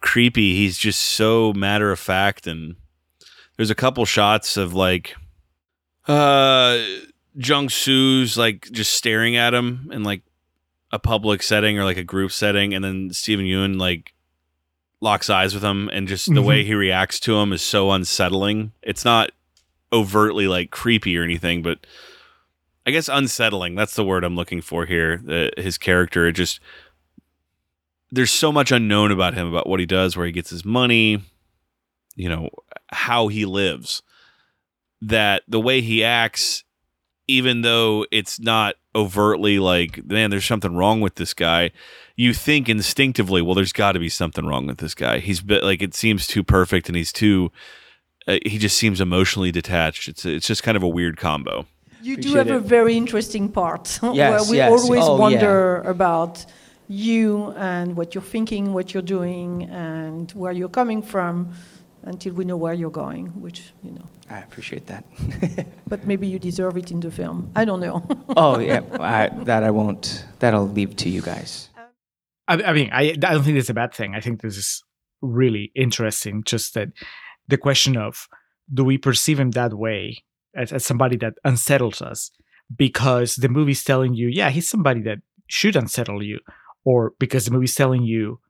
creepy. He's just so matter of fact. And there's a couple shots of like, uh, Jung Soo's like just staring at him in like a public setting or like a group setting, and then Steven Yeun like locks eyes with him, and just the Mhm. way he reacts to him is so unsettling. It's not overtly like creepy or anything, but I guess unsettling. That's the word I'm looking for here. The, his character, just there's so much unknown about him, about what he does, where he gets his money, you know, how he lives. That the way he acts, even though it's not overtly like, man, there's something wrong with this guy, you think instinctively, well, there's got to be something wrong with this guy. He's like, it seems too perfect, and he's too. Uh, he just seems emotionally detached. It's it's just kind of a weird combo. You do Appreciate have a very interesting part where we yes. always Oh, yeah. wonder about you and what you're thinking, what you're doing, and where you're coming from until we know where you're going, which, you know. I appreciate that. But maybe you deserve it in the film. I don't know. oh yeah, I, that I won't. That'll leave to you guys. I, I mean, I, I don't think it's a bad thing. I think this is really interesting. Just that the question of do we perceive him that way as, as somebody that unsettles us because the movie's telling you, yeah, he's somebody that should unsettle you, or because the movie's telling you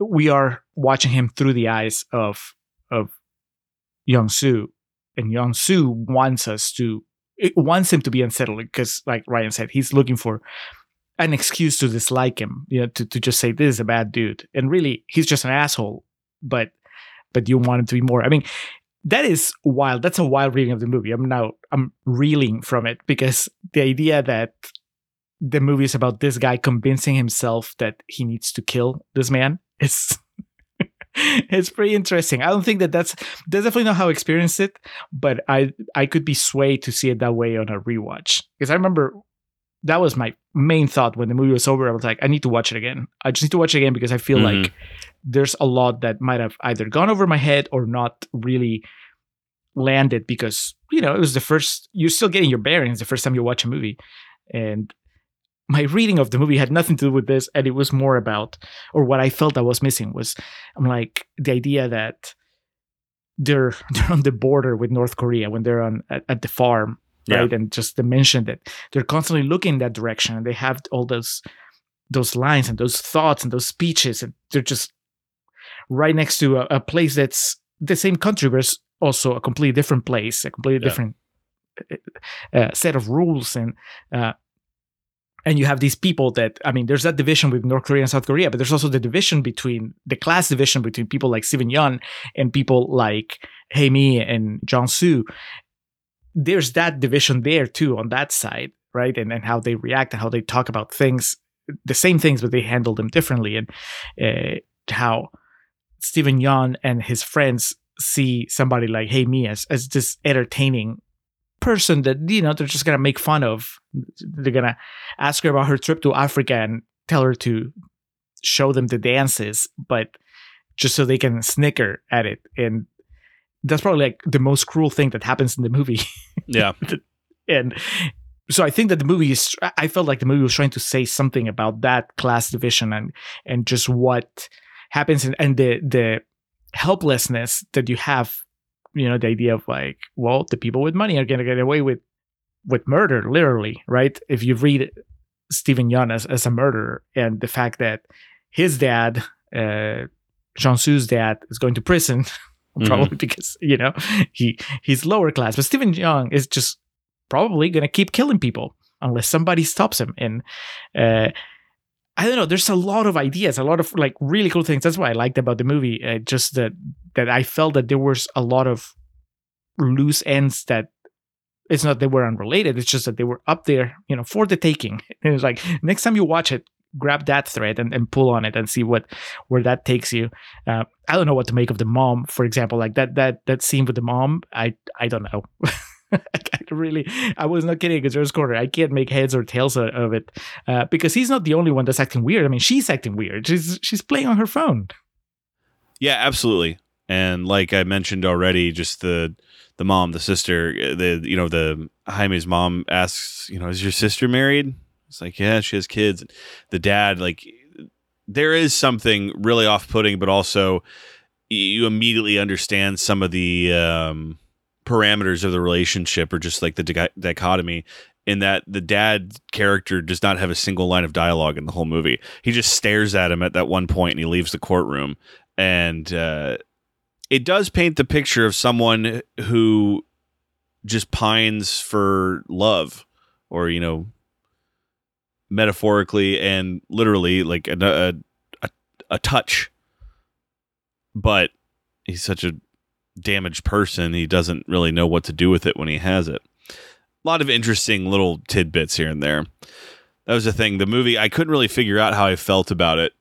we are watching him through the eyes of of Young Soo, and Young Soo wants us to wants him to be unsettling because, like Ryan said, he's looking for an excuse to dislike him, you know, to, to just say this is a bad dude. And really, he's just an asshole. But but you want him to be more. I mean, that is wild. That's a wild reading of the movie. I'm now I'm reeling from it because the idea that the movie is about this guy convincing himself that he needs to kill this man is it's pretty interesting. I don't think that that's that's definitely not how I experienced it, but I I could be swayed to see it that way on a rewatch because I remember that was my main thought when the movie was over. I was like, I need to watch it again. I just need to watch it again because I feel Mhm. like there's a lot that might have either gone over my head or not really landed because you know it was the first. You're still getting your bearings the first time you watch a movie, and my reading of the movie had nothing to do with this, and it was more about, or what I felt I was missing was, I'm like the idea that they're they're on the border with North Korea when they're on at, at the farm, Yeah. right? And just the mention that they're constantly looking in that direction, and they have all those those lines and those thoughts and those speeches, and they're just right next to a, a place that's the same country, but it's also a completely different place, a completely Yeah. different uh, set of rules, and uh, and you have these people that I mean, there's that division with North Korea and South Korea, but there's also the division between the class division between people like Steven Yeun and people like Hey Mi and Jong Soo. There's that division there too on that side, right? And and how they react and how they talk about things, the same things, but they handle them differently, and uh, how Steven Yeun and his friends see somebody like Hey Mi as as this entertaining person that you know they're just gonna make fun of. They're gonna ask her about her trip to Africa and tell her to show them the dances, but just so they can snicker at it. And that's probably like the most cruel thing that happens in the movie. Yeah. and so I think that the movie is. I felt like the movie was trying to say something about that class division and and just what happens and, and the the helplessness that you have. You know, the idea of like, well, the people with money are gonna get away with with murder, literally, right? If you read Steven Yeun as, as a murderer and the fact that his dad, uh, Jean-Su's dad, is going to prison, probably because you know he he's lower class, but Steven Yeun is just probably gonna keep killing people unless somebody stops him. And uh, I don't know. There's a lot of ideas, a lot of like really cool things. That's what I liked about the movie. Uh, just that that I felt that there was a lot of loose ends that it's not they were unrelated. It's just that they were up there, you know, for the taking. And it's like next time you watch it, grab that thread and, and pull on it and see what where that takes you. Uh, I don't know what to make of the mom, for example, like that that that scene with the mom. I I don't know. I really, I was not kidding. Because there's corner, I can't make heads or tails of it uh, because he's not the only one that's acting weird. I mean, she's acting weird. She's she's playing on her phone. Yeah, absolutely. And like I mentioned already, just the the mom, the sister, the you know the Jaime's mom asks, you know, is your sister married? It's like, yeah, she has kids. The dad, like, there is something really off putting, but also you immediately understand some of the um, parameters of the relationship or just like the di- dichotomy in that the dad character does not have a single line of dialogue in the whole movie. He just stares at him at that one point and he leaves the courtroom. And uh, it does paint the picture of someone who just pines for love or, you know, metaphorically and literally like a, a, a, a touch. But he's such a damaged person, he doesn't really know what to do with it when he has it. A lot of interesting little tidbits here and there. That was the thing. The movie, I couldn't really figure out how I felt about it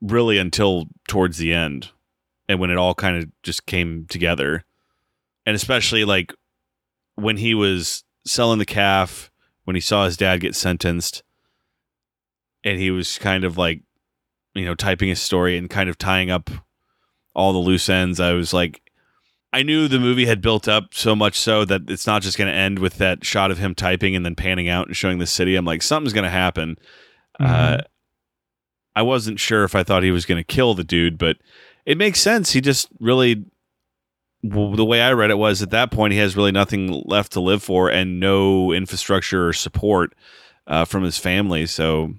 really until towards the end and when it all kind of just came together. And especially like when he was selling the calf, when he saw his dad get sentenced, and he was kind of like, you know, typing his story and kind of tying up all the loose ends. I was like, I knew the movie had built up so much so that it's not just going to end with that shot of him typing and then panning out and showing the city. I'm like, something's going to happen. Mm-hmm. Uh, I wasn't sure if I thought he was going to kill the dude, but it makes sense. He just really, well, the way I read it was at that point he has really nothing left to live for and no infrastructure or support uh, from his family. So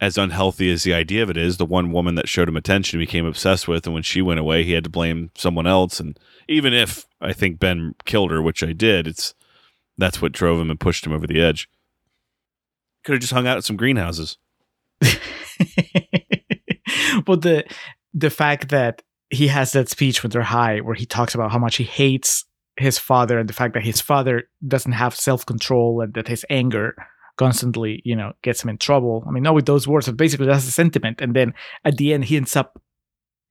as unhealthy as the idea of it is, the one woman that showed him attention became obsessed with, and when she went away, he had to blame someone else. And even if I think Ben killed her, which I did, it's that's what drove him and pushed him over the edge. Could have just hung out at some greenhouses. but the the fact that he has that speech when they're high, where he talks about how much he hates his father, and the fact that his father doesn't have self control, and that his anger constantly, you know, gets him in trouble. I mean, not with those words, but basically that's the sentiment. And then at the end, he ends up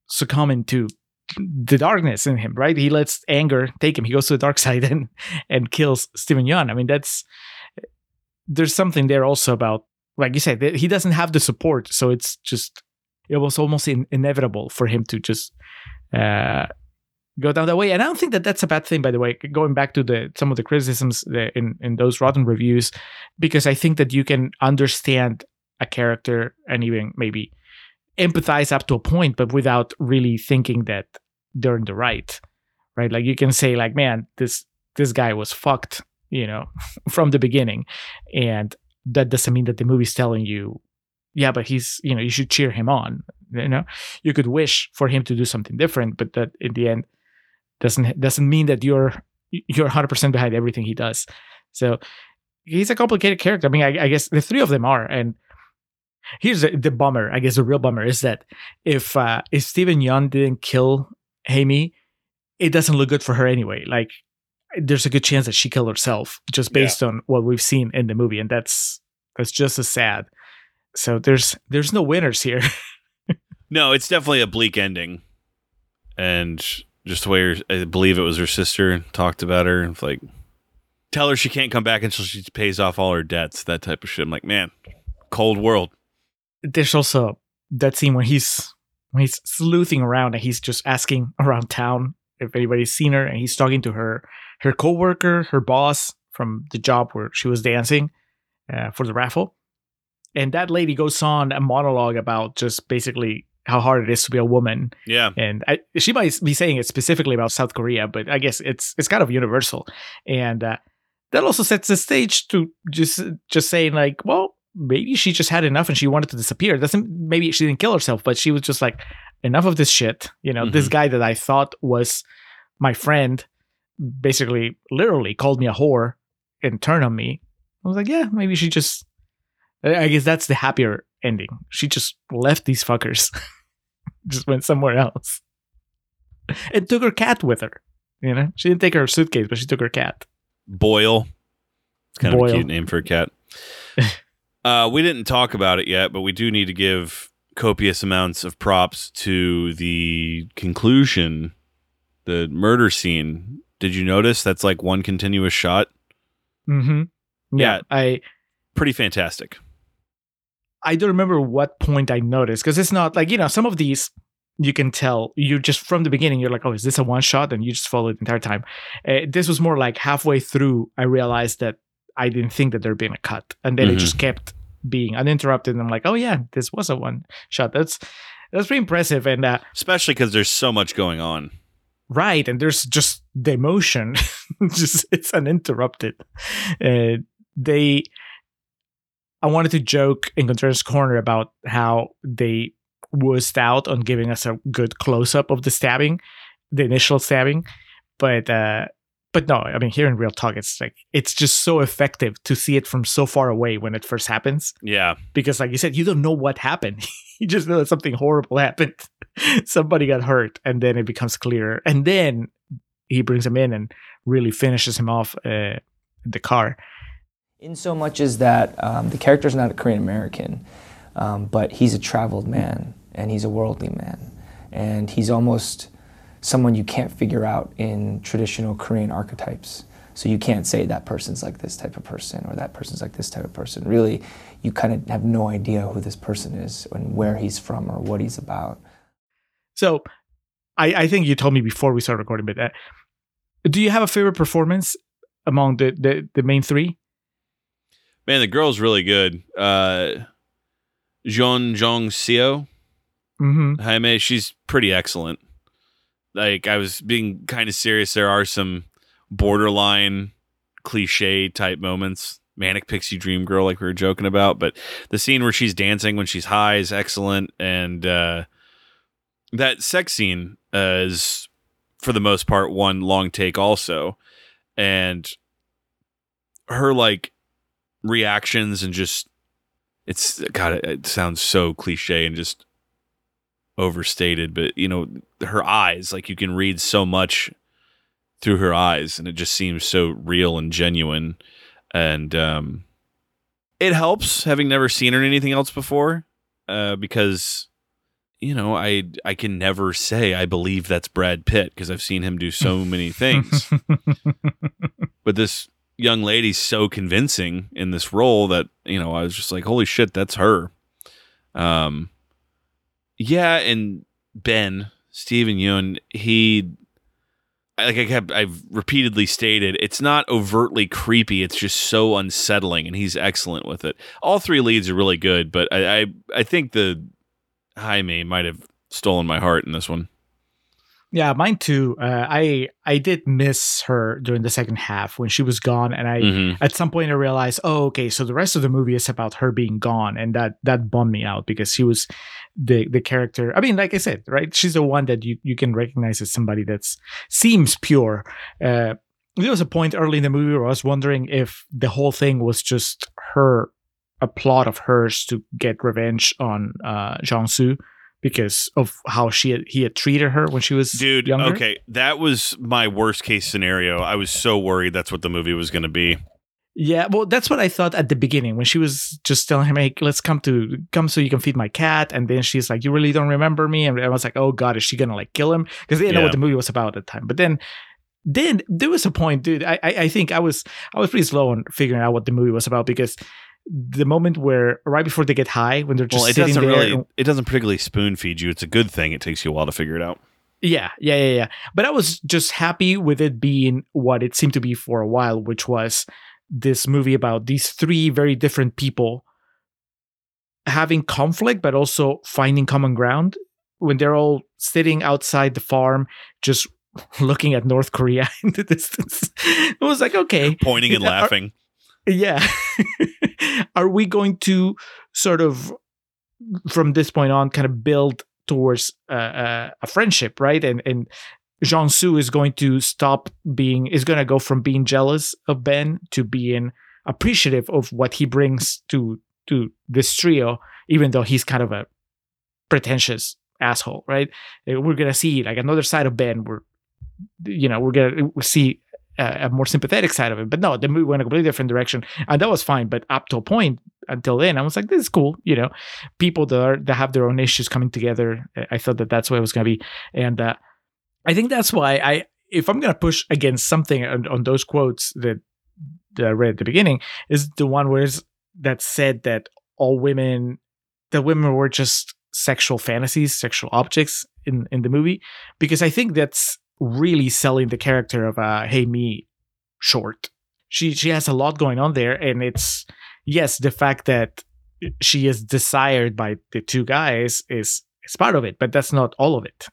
succumbing to the darkness in him, right? He lets anger take him. He goes to the dark side and and kills Steven Yeun. I mean, that's there's something there also about, like you said, he doesn't have the support, so it's just it was almost in, inevitable for him to just uh, go down that way. And I don't think that that's a bad thing, by the way. Going back to the some of the criticisms uh, in in those rotten reviews, because I think that you can understand a character and even maybe empathize up to a point, but without really thinking that they're in the right, right? Like you can say, like, man, this this guy was fucked, you know, from the beginning, and that doesn't mean that the movie's telling you yeah, but he's, you know, you should cheer him on. You know, you could wish for him to do something different, but that in the end doesn't doesn't mean that you're you're 100 percent behind everything he does. So he's a complicated character. I mean, I, I guess the three of them are, and here's the, the, bummer. I guess the real bummer is that if uh, if Steven Yeun didn't kill Jaime, it doesn't look good for her anyway. Like, there's a good chance that she killed herself just based yeah. on what we've seen in the movie, and that's that's just as sad. So there's there's no winners here. no, it's definitely a bleak ending, and just the way her, I believe it was her sister talked about her and like tell her she can't come back until she pays off all her debts. That type of shit. I'm like, man, cold world. There's also that scene when he's when he's sleuthing around and he's just asking around town if anybody's seen her, and he's talking to her her coworker, her boss from the job where she was dancing uh, for the raffle, and that lady goes on a monologue about just basically how hard it is to be a woman Yeah. and I, she might be saying it specifically about South Korea, but I guess it's it's kind of universal, and uh, that also sets the stage to just just saying like, well, maybe she just had enough and she wanted to disappear. Doesn't maybe she didn't kill herself, but she was just like, enough of this shit. You know, this Mhm. guy that I thought was my friend, basically, literally called me a whore and turned on me. I was like, yeah, maybe she just. I guess that's the happier ending. She just left these fuckers, just went somewhere else and took her cat with her. You know, she didn't take her suitcase, but she took her cat. Boyle. It's kind of a cute name for a cat. uh, we didn't talk about it yet, but we do need to give copious amounts of props to the conclusion, the murder scene. Did you notice that's like one continuous shot? Mm-hmm. Yeah. I Pretty fantastic. I don't remember what point I noticed because it's not like you know some of these you can tell you just from the beginning you're like oh is this a one shot and you just follow it the entire time. Uh, this was more like halfway through I realized that I didn't think that there'd been a cut and then it Mhm. just kept being uninterrupted and I'm like oh yeah this was a one shot that's that's pretty impressive and uh, Especially because there's so much going on. right and there's just the emotion just it's uninterrupted uh, they i wanted to joke in Contrarians corner about how they wussed out on giving us a good close-up of the stabbing the initial stabbing. But uh but no i mean here in real talk it's like it's just so effective to see it from so far away when it first happens. Yeah. because like you said you don't know what happened. You just know that something horrible happened. Somebody got hurt and then it becomes clearer and then he brings him in and really finishes him off uh, in the car In so much as that um, the character's not a Korean American, um, but he's a traveled man and he's a worldly man. And he's almost someone you can't figure out in traditional Korean archetypes. So you can't say that person's like this type of person or that person's like this type of person. Really, you kind of have no idea who this person is and where he's from or what he's about. so I, I think you told me before we started recording but uh, do you have a favorite performance among the, the, the main three Man, the girl's really good. Uh, Jeon Jong Seo. mm-hmm. Jaime, she's pretty excellent. Like I was being kind of serious. There are some borderline cliche type moments. Manic pixie dream girl, like we were joking about, but the scene where she's dancing when she's high is excellent, and uh, that sex scene uh, is for the most part one long take also, and her like reactions and just it's God, it, it sounds so cliche and just overstated, but you know, her eyes, like you can read so much through her eyes, and it just seems so real and genuine. And um, it helps having never seen her in anything else before, uh, because you know, I I can never say I believe that's Brad Pitt because I've seen him do so many things. but this young lady's so convincing in this role that you know I was just like, holy shit, that's her. Um, yeah, and Ben Steven Yeun, he like I kept I've repeatedly stated, it's not overtly creepy. It's just so unsettling, and he's excellent with it. All three leads are really good, but I I, I think the Jaime might have stolen my heart in this one. Yeah, mine too. Uh, I I did miss her during the second half when she was gone, and I Mhm. at some point I realized, oh, okay, so the rest of the movie is about her being gone, and that that bummed me out because she was the the character. I mean, like I said, right? She's the one that you you can recognize as somebody that's seems pure. Uh, there was a point early in the movie where I was wondering if the whole thing was just her a plot of hers to get revenge on uh, Jong Soo because of how she had, he had treated her when she was Dude, younger. okay, that was my worst case scenario. I was so worried that's what the movie was going to be. Yeah, well, that's what I thought at the beginning when she was just telling him, "Hey, let's come to come so you can feed my cat," and then she's like, "You really don't remember me?" And I was like, "Oh God, is she gonna like kill him?" Because they didn't know what the movie was about at the time. But then, then there was a point, dude. I, I I think I was I was pretty slow on figuring out what the movie was about because the moment where right before they get high when they're just Well, it sitting doesn't there, really it doesn't particularly spoon feed you. It's a good thing. It takes you a while to figure it out. Yeah, yeah, yeah, yeah. But I was just happy with it being what it seemed to be for a while, which was this movie about these three very different people having conflict, but also finding common ground when they're all sitting outside the farm, just looking at North Korea in the distance. It was like, okay, Pointing and Are- uh, laughing. yeah. Are we going to sort of, from this point on, kind of build towards uh, uh, a friendship, right? And and Jean Su is going to stop being, is going to go from being jealous of Ben to being appreciative of what he brings to to this trio, even though he's kind of a pretentious asshole, right? We're gonna see like another side of Ben. We're, you know, we're gonna see a, more sympathetic side of it. But no, the movie went a completely different direction, and that was fine. But up to a point, until then, I was like, this is cool. You know, people that are that have their own issues coming together. I- thought that that's what it was gonna be, and uh, I think that's why I, if I'm gonna push against something on, on those quotes that that I read at the beginning, is the one where it's, that said that all women, the women were just sexual fantasies, sexual objects in in the movie, because I think that's really selling the character of uh hey me short. She she has a lot going on there, and it's yes, the fact that she is desired by the two guys is is part of it, but that's not all of it.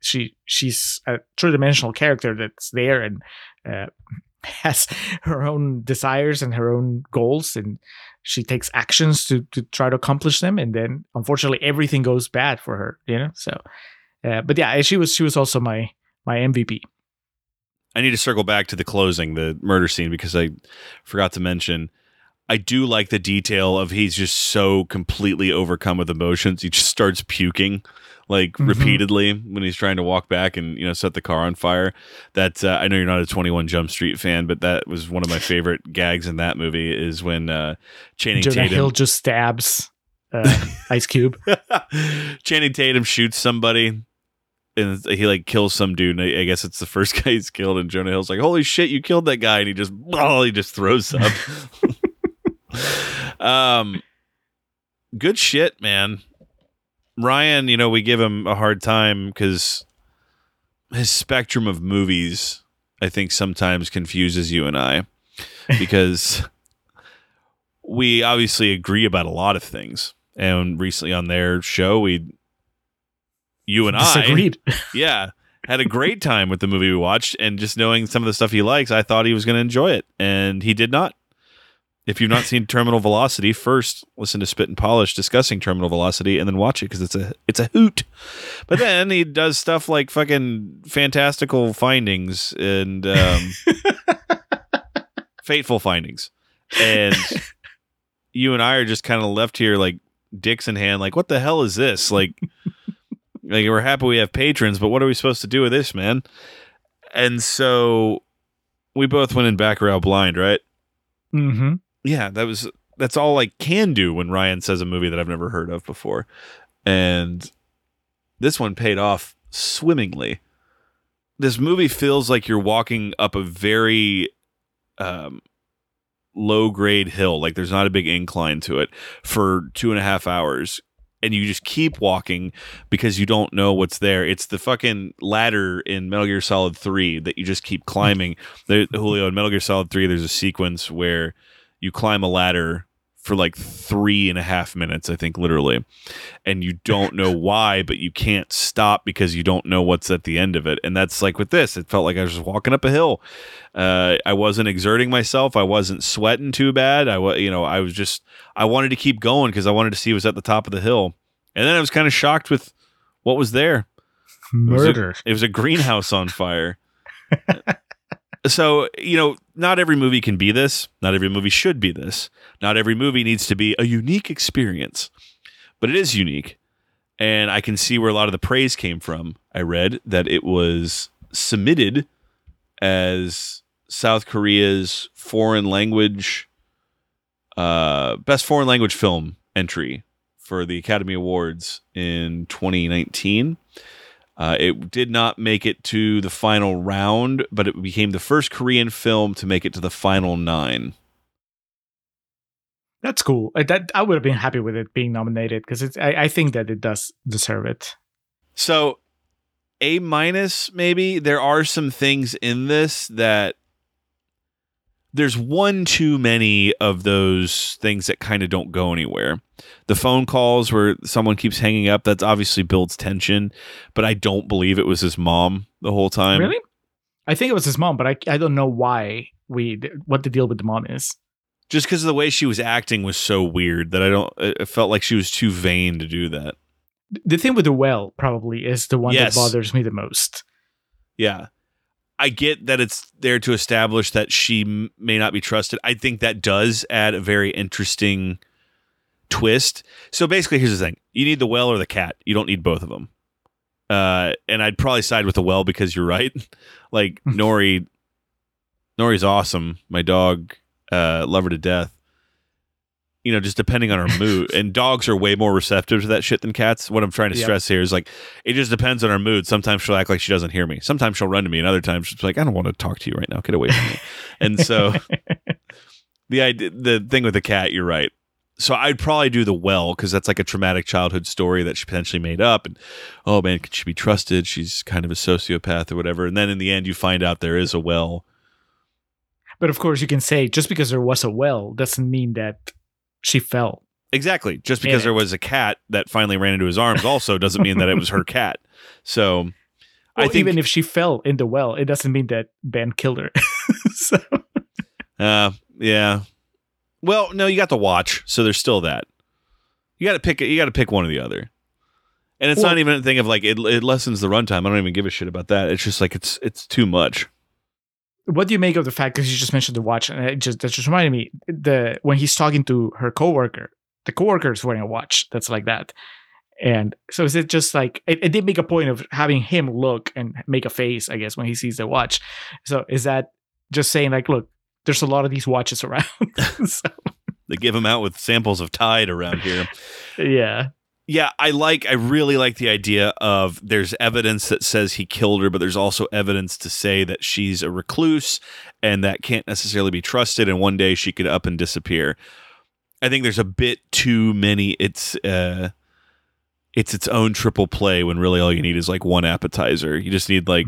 She she's a three dimensional character that's there and uh, has her own desires and her own goals, and she takes actions to to try to accomplish them, and then unfortunately everything goes bad for her. You know, so. Uh, but yeah, she was she was also my my MVP. I need to circle back to the closing, the murder scene, because I forgot to mention. I do like the detail of he's just so completely overcome with emotions. He just starts puking like Mhm. repeatedly when he's trying to walk back and you know set the car on fire. That uh, I know you're not a 21 Jump Street fan, but that was one of my favorite gags in that movie. Is when uh, Channing Jonah Tatum Hill just stabs uh, Ice Cube. Channing Tatum shoots somebody and he like kills some dude. I, I guess it's the first guy he's killed. And Jonah Hill's like, "Holy shit, you killed that guy!" And he just, oh, he just throws up. um, good shit, man. Ryan, you know, we give him a hard time because his spectrum of movies, I think, sometimes confuses you and I because we obviously agree about a lot of things. And recently on their show, we, you and I, Disagreed. yeah, had a great time with the movie we watched. And just knowing some of the stuff he likes, I thought he was going to enjoy it. And he did not. If you've not seen Terminal Velocity, first listen to Spit and Polish discussing Terminal Velocity, and then watch it because it's a it's a hoot. But then he does stuff like fucking fantastical findings and um, fateful findings, and you and I are just kind of left here like dicks in hand, like what the hell is this? Like, like we're happy we have patrons, but what are we supposed to do with this, man? And so we both went in back row blind, right? hmm yeah, that was that's all I can do when Ryan says a movie that I've never heard of before. And this one paid off swimmingly. This movie feels like you're walking up a very um, low grade hill. Like there's not a big incline to it for two and a half hours. And you just keep walking because you don't know what's there. It's the fucking ladder in Metal Gear Solid 3 that you just keep climbing. there, Julio, in Metal Gear Solid 3, there's a sequence where you climb a ladder for like three and a half minutes, I think, literally. And you don't know why, but you can't stop because you don't know what's at the end of it. And that's like with this, it felt like I was just walking up a hill. Uh, I wasn't exerting myself. I wasn't sweating too bad. I was, you know, I was just, I wanted to keep going because I wanted to see what was at the top of the hill. And then I was kind of shocked with what was there. It was a- Murder. It was a greenhouse on fire. so, you know, not every movie can be this. Not every movie should be this. Not every movie needs to be a unique experience, but it is unique. And I can see where a lot of the praise came from. I read that it was submitted as South Korea's foreign language, uh, best foreign language film entry for the Academy Awards in 2019. Uh, it did not make it to the final round, but it became the first Korean film to make it to the final nine. That's cool. I, that I would have been happy with it being nominated because it's. I, I think that it does deserve it. So, A minus, maybe. There are some things in this that there's one too many of those things that kind of don't go anywhere. The phone calls where someone keeps hanging up, that's obviously builds tension, but I don't believe it was his mom the whole time. really? I think it was his mom, but I I don't know why we what the deal with the mom is. Just because the way she was acting was so weird that I don't, it felt like she was too vain to do that. The thing with the well probably is the one Yes. that bothers me the most. Yeah. I get that it's there to establish that she m- may not be trusted. I think that does add a very interesting twist. So basically, here's the thing you need the well or the cat. You don't need both of them. Uh, and I'd probably side with the well because you're right. like, Nori, Nori's awesome. My dog, uh, love her to death. You know, just depending on her mood. and dogs are way more receptive to that shit than cats. What I'm trying to Yep. stress here is like, it just depends on her mood. Sometimes she'll act like she doesn't hear me. Sometimes she'll run to me, and other times she's like, "I don't want to talk to you right now. Get away from me." and so, the idea, the thing with the cat, you're right. So I'd probably do the well because that's like a traumatic childhood story that she potentially made up. And oh man, can she be trusted? She's kind of a sociopath or whatever. And then in the end, you find out there is a well. But of course, you can say just because there was a well doesn't mean that she fell. Exactly. Just because there was a cat that finally ran into his arms, also doesn't mean that it was her cat. So I think even if she fell in the well, it doesn't mean that Ben killed her. so Uh, yeah. Well, no, you got to watch, so there's still that. You got to pick. You got to pick one or the other. And it's Well- not even a thing of like it, it lessens the runtime. I don't even give a shit about that. It's just like it's it's too much. What do you make of the fact because you just mentioned the watch and it just that just reminded me the when he's talking to her coworker the coworker is wearing a watch that's like that. And so is it just like it, it did make a point of having him look and make a face i guess when he sees the watch. So is that just saying like look there's a lot of these watches around. So, They give them out with samples of Tide around here. yeah Yeah, I like. I really like the idea of there's evidence that says he killed her, but there's also evidence to say that she's a recluse and that can't necessarily be trusted. And one day she could up and disappear. I think there's a bit too many. It's uh, it's its own triple play when really all you need is like one appetizer. You just need like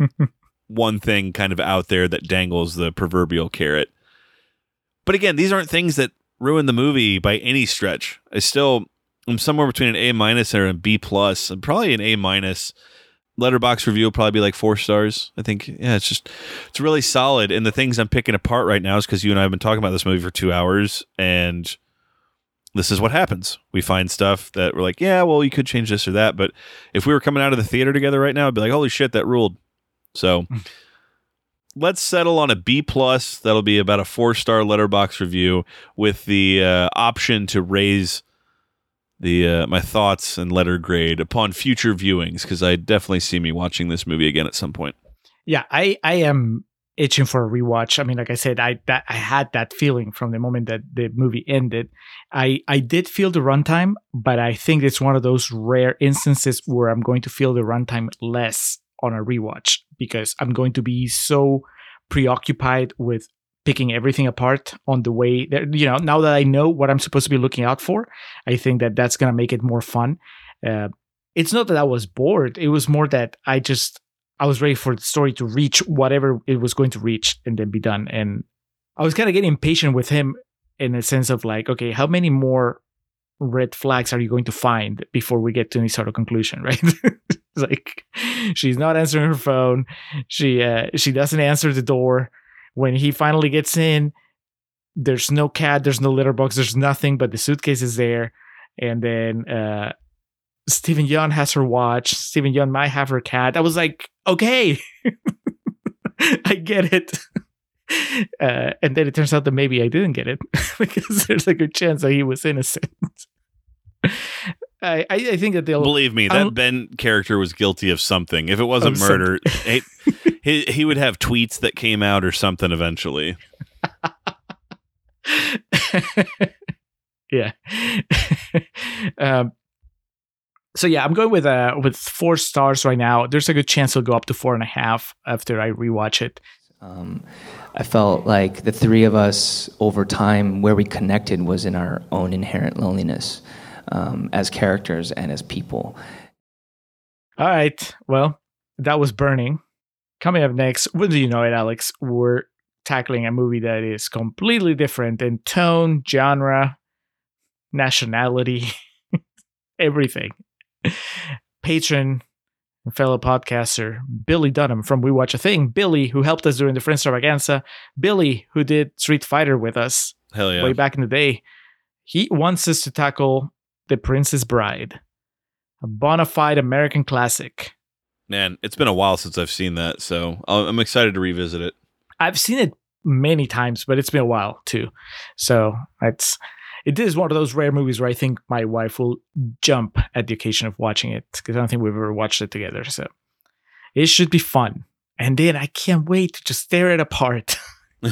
one thing kind of out there that dangles the proverbial carrot. But again, these aren't things that ruin the movie by any stretch. I still I'm somewhere between an A minus and a B plus, and probably an A minus. Letterboxd review will probably be like four stars. I think, yeah, it's just it's really solid. And the things I'm picking apart right now is because you and I have been talking about this movie for two hours, and this is what happens. We find stuff that we're like, yeah, well, you could change this or that, but if we were coming out of the theater together right now, I'd be like, holy shit, that ruled. So let's settle on a B plus. That'll be about a four star Letterboxd review with the uh, option to raise the uh, my thoughts and letter grade upon future viewings because I definitely see me watching this movie again at some point. yeah i i am itching for a rewatch i mean like i said i that i had that feeling from the moment that the movie ended i i did feel the runtime but i think it's one of those rare instances where i'm going to feel the runtime less on a rewatch because i'm going to be so preoccupied with picking everything apart on the way that you know now that i know what i'm supposed to be looking out for i think that that's going to make it more fun uh, it's not that i was bored it was more that i just I was ready for the story to reach whatever it was going to reach and then be done. And I was kind of getting impatient with him in a sense of like, okay, how many more red flags are you going to find before we get to any sort of conclusion, right? like she's not answering her phone. She uh, she doesn't answer the door. When he finally gets in, there's no cat, there's no litter box, there's nothing, but the suitcase is there. And then uh, Steven Yeun has her watch. Steven Yeun might have her cat. I was like, okay, I get it. Uh, and then it turns out that maybe I didn't get it because there's a good chance that he was innocent. I, I, I think that they'll. Believe me, that I'll- Ben character was guilty of something. If it wasn't murder, he, he he would have tweets that came out or something eventually. yeah. um, so yeah, I'm going with uh with four stars right now. There's a good chance it'll go up to four and a half after I rewatch it. Um, I felt like the three of us over time, where we connected was in our own inherent loneliness um, as characters and as people. All right. Well, that was burning. Coming up next, when do you know it, Alex? We're tackling a movie that is completely different in tone, genre, nationality, everything. Patron and fellow podcaster Billy Dunham from We Watch a Thing. Billy, who helped us during the Friends Extravaganza. Billy, who did Street Fighter with us Hell yeah. way back in the day. He wants us to tackle The Princess Bride, a bona fide American classic. Man, it's been a while since I've seen that, so I'm excited to revisit it. I've seen it many times, but it's been a while too. So it's it is one of those rare movies where I think my wife will jump at the occasion of watching it because I don't think we've ever watched it together. So it should be fun. And then I can't wait to just tear it apart.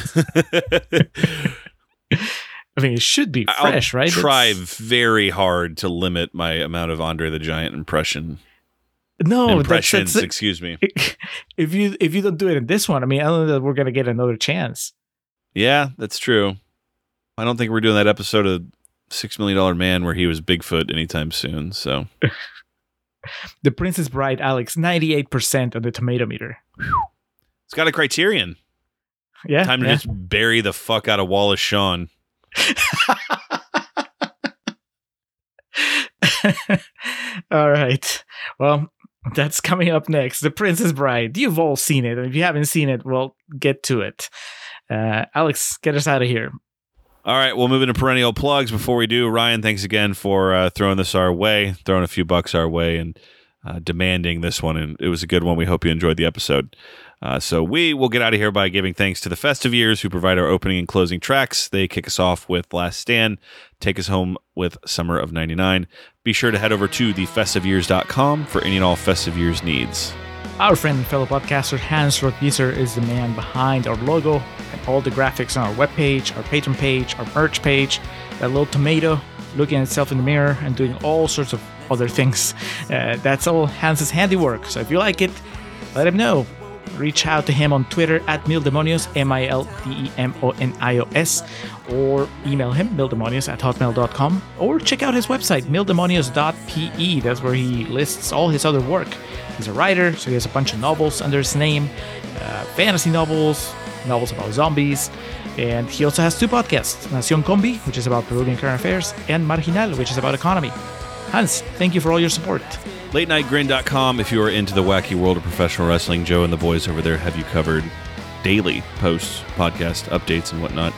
I mean, it should be fresh, I'll right? Try It's- very hard to limit my amount of Andre the Giant impression no that's, impressions. that's, excuse me. if you if you don't do it in this one, I mean, I don't know that we're gonna get another chance. Yeah, that's true. I don't think we're doing that episode of Six Million Dollar Man where he was Bigfoot anytime soon. So The Princess Bride, Alex, ninety eight percent on the Tomatometer. it's got a criterion. Yeah, Time to yeah. just bury the fuck out of Wallace Shawn. all right. Well, that's coming up next. The Princess Bride. You've all seen it. And if you haven't seen it, well, get to it. Uh, Alex, get us out of here. All right, we'll move into perennial plugs. Before we do, Ryan, thanks again for uh, throwing this our way, throwing a few bucks our way, and uh, demanding this one. And it was a good one. We hope you enjoyed the episode. Uh, so we will get out of here by giving thanks to the Festive Years who provide our opening and closing tracks. They kick us off with Last Stand, take us home with Summer of 99. Be sure to head over to thefestiveyears.com for any and all Festive Years needs. Our friend and fellow podcaster Hans Rothgieser is the man behind our logo and all the graphics on our webpage, our Patreon page, our merch page, that little tomato looking at itself in the mirror and doing all sorts of other things. Uh, that's all Hans's handiwork. So if you like it, let him know. Reach out to him on Twitter at Mildemonios, M I L D E M O N I O S, or email him, mildemonios at hotmail.com, or check out his website, mildemonios.pe. That's where he lists all his other work. He's a writer, so he has a bunch of novels under his name, uh, fantasy novels, novels about zombies, and he also has two podcasts Nacion Combi, which is about Peruvian current affairs, and Marginal, which is about economy. Hans, thank you for all your support. LateNightGrin.com if you are into the wacky world of professional wrestling. Joe and the boys over there have you covered daily posts, podcast updates, and whatnot.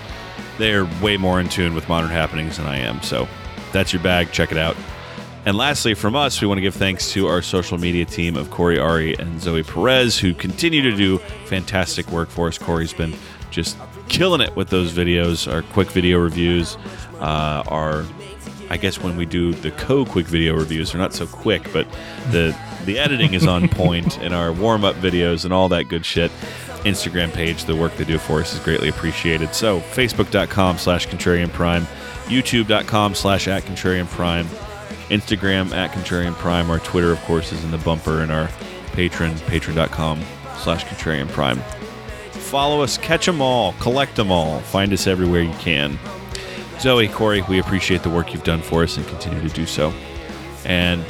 They're way more in tune with modern happenings than I am. So that's your bag. Check it out. And lastly, from us, we want to give thanks to our social media team of Cory Ahre and Zoe Perez, who continue to do fantastic work for us. Cory's been just killing it with those videos, our quick video reviews, uh, our I guess when we do the co-quick video reviews, they're not so quick, but the the editing is on point, and our warm-up videos and all that good shit. Instagram page, the work they do for us is greatly appreciated. So, facebook.com slash contrarian prime, youtube.com slash at contrarian prime, Instagram at contrarian prime. Our Twitter, of course, is in the bumper, and our Patreon, patreon.com slash contrarian prime. Follow us, catch them all, collect them all, find us everywhere you can. Zoe, Cory, we appreciate the work you've done for us and continue to do so. And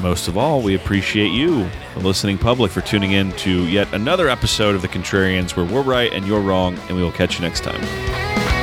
most of all, we appreciate you, the listening public, for tuning in to yet another episode of The Contrarians where we're right and you're wrong, and we will catch you next time.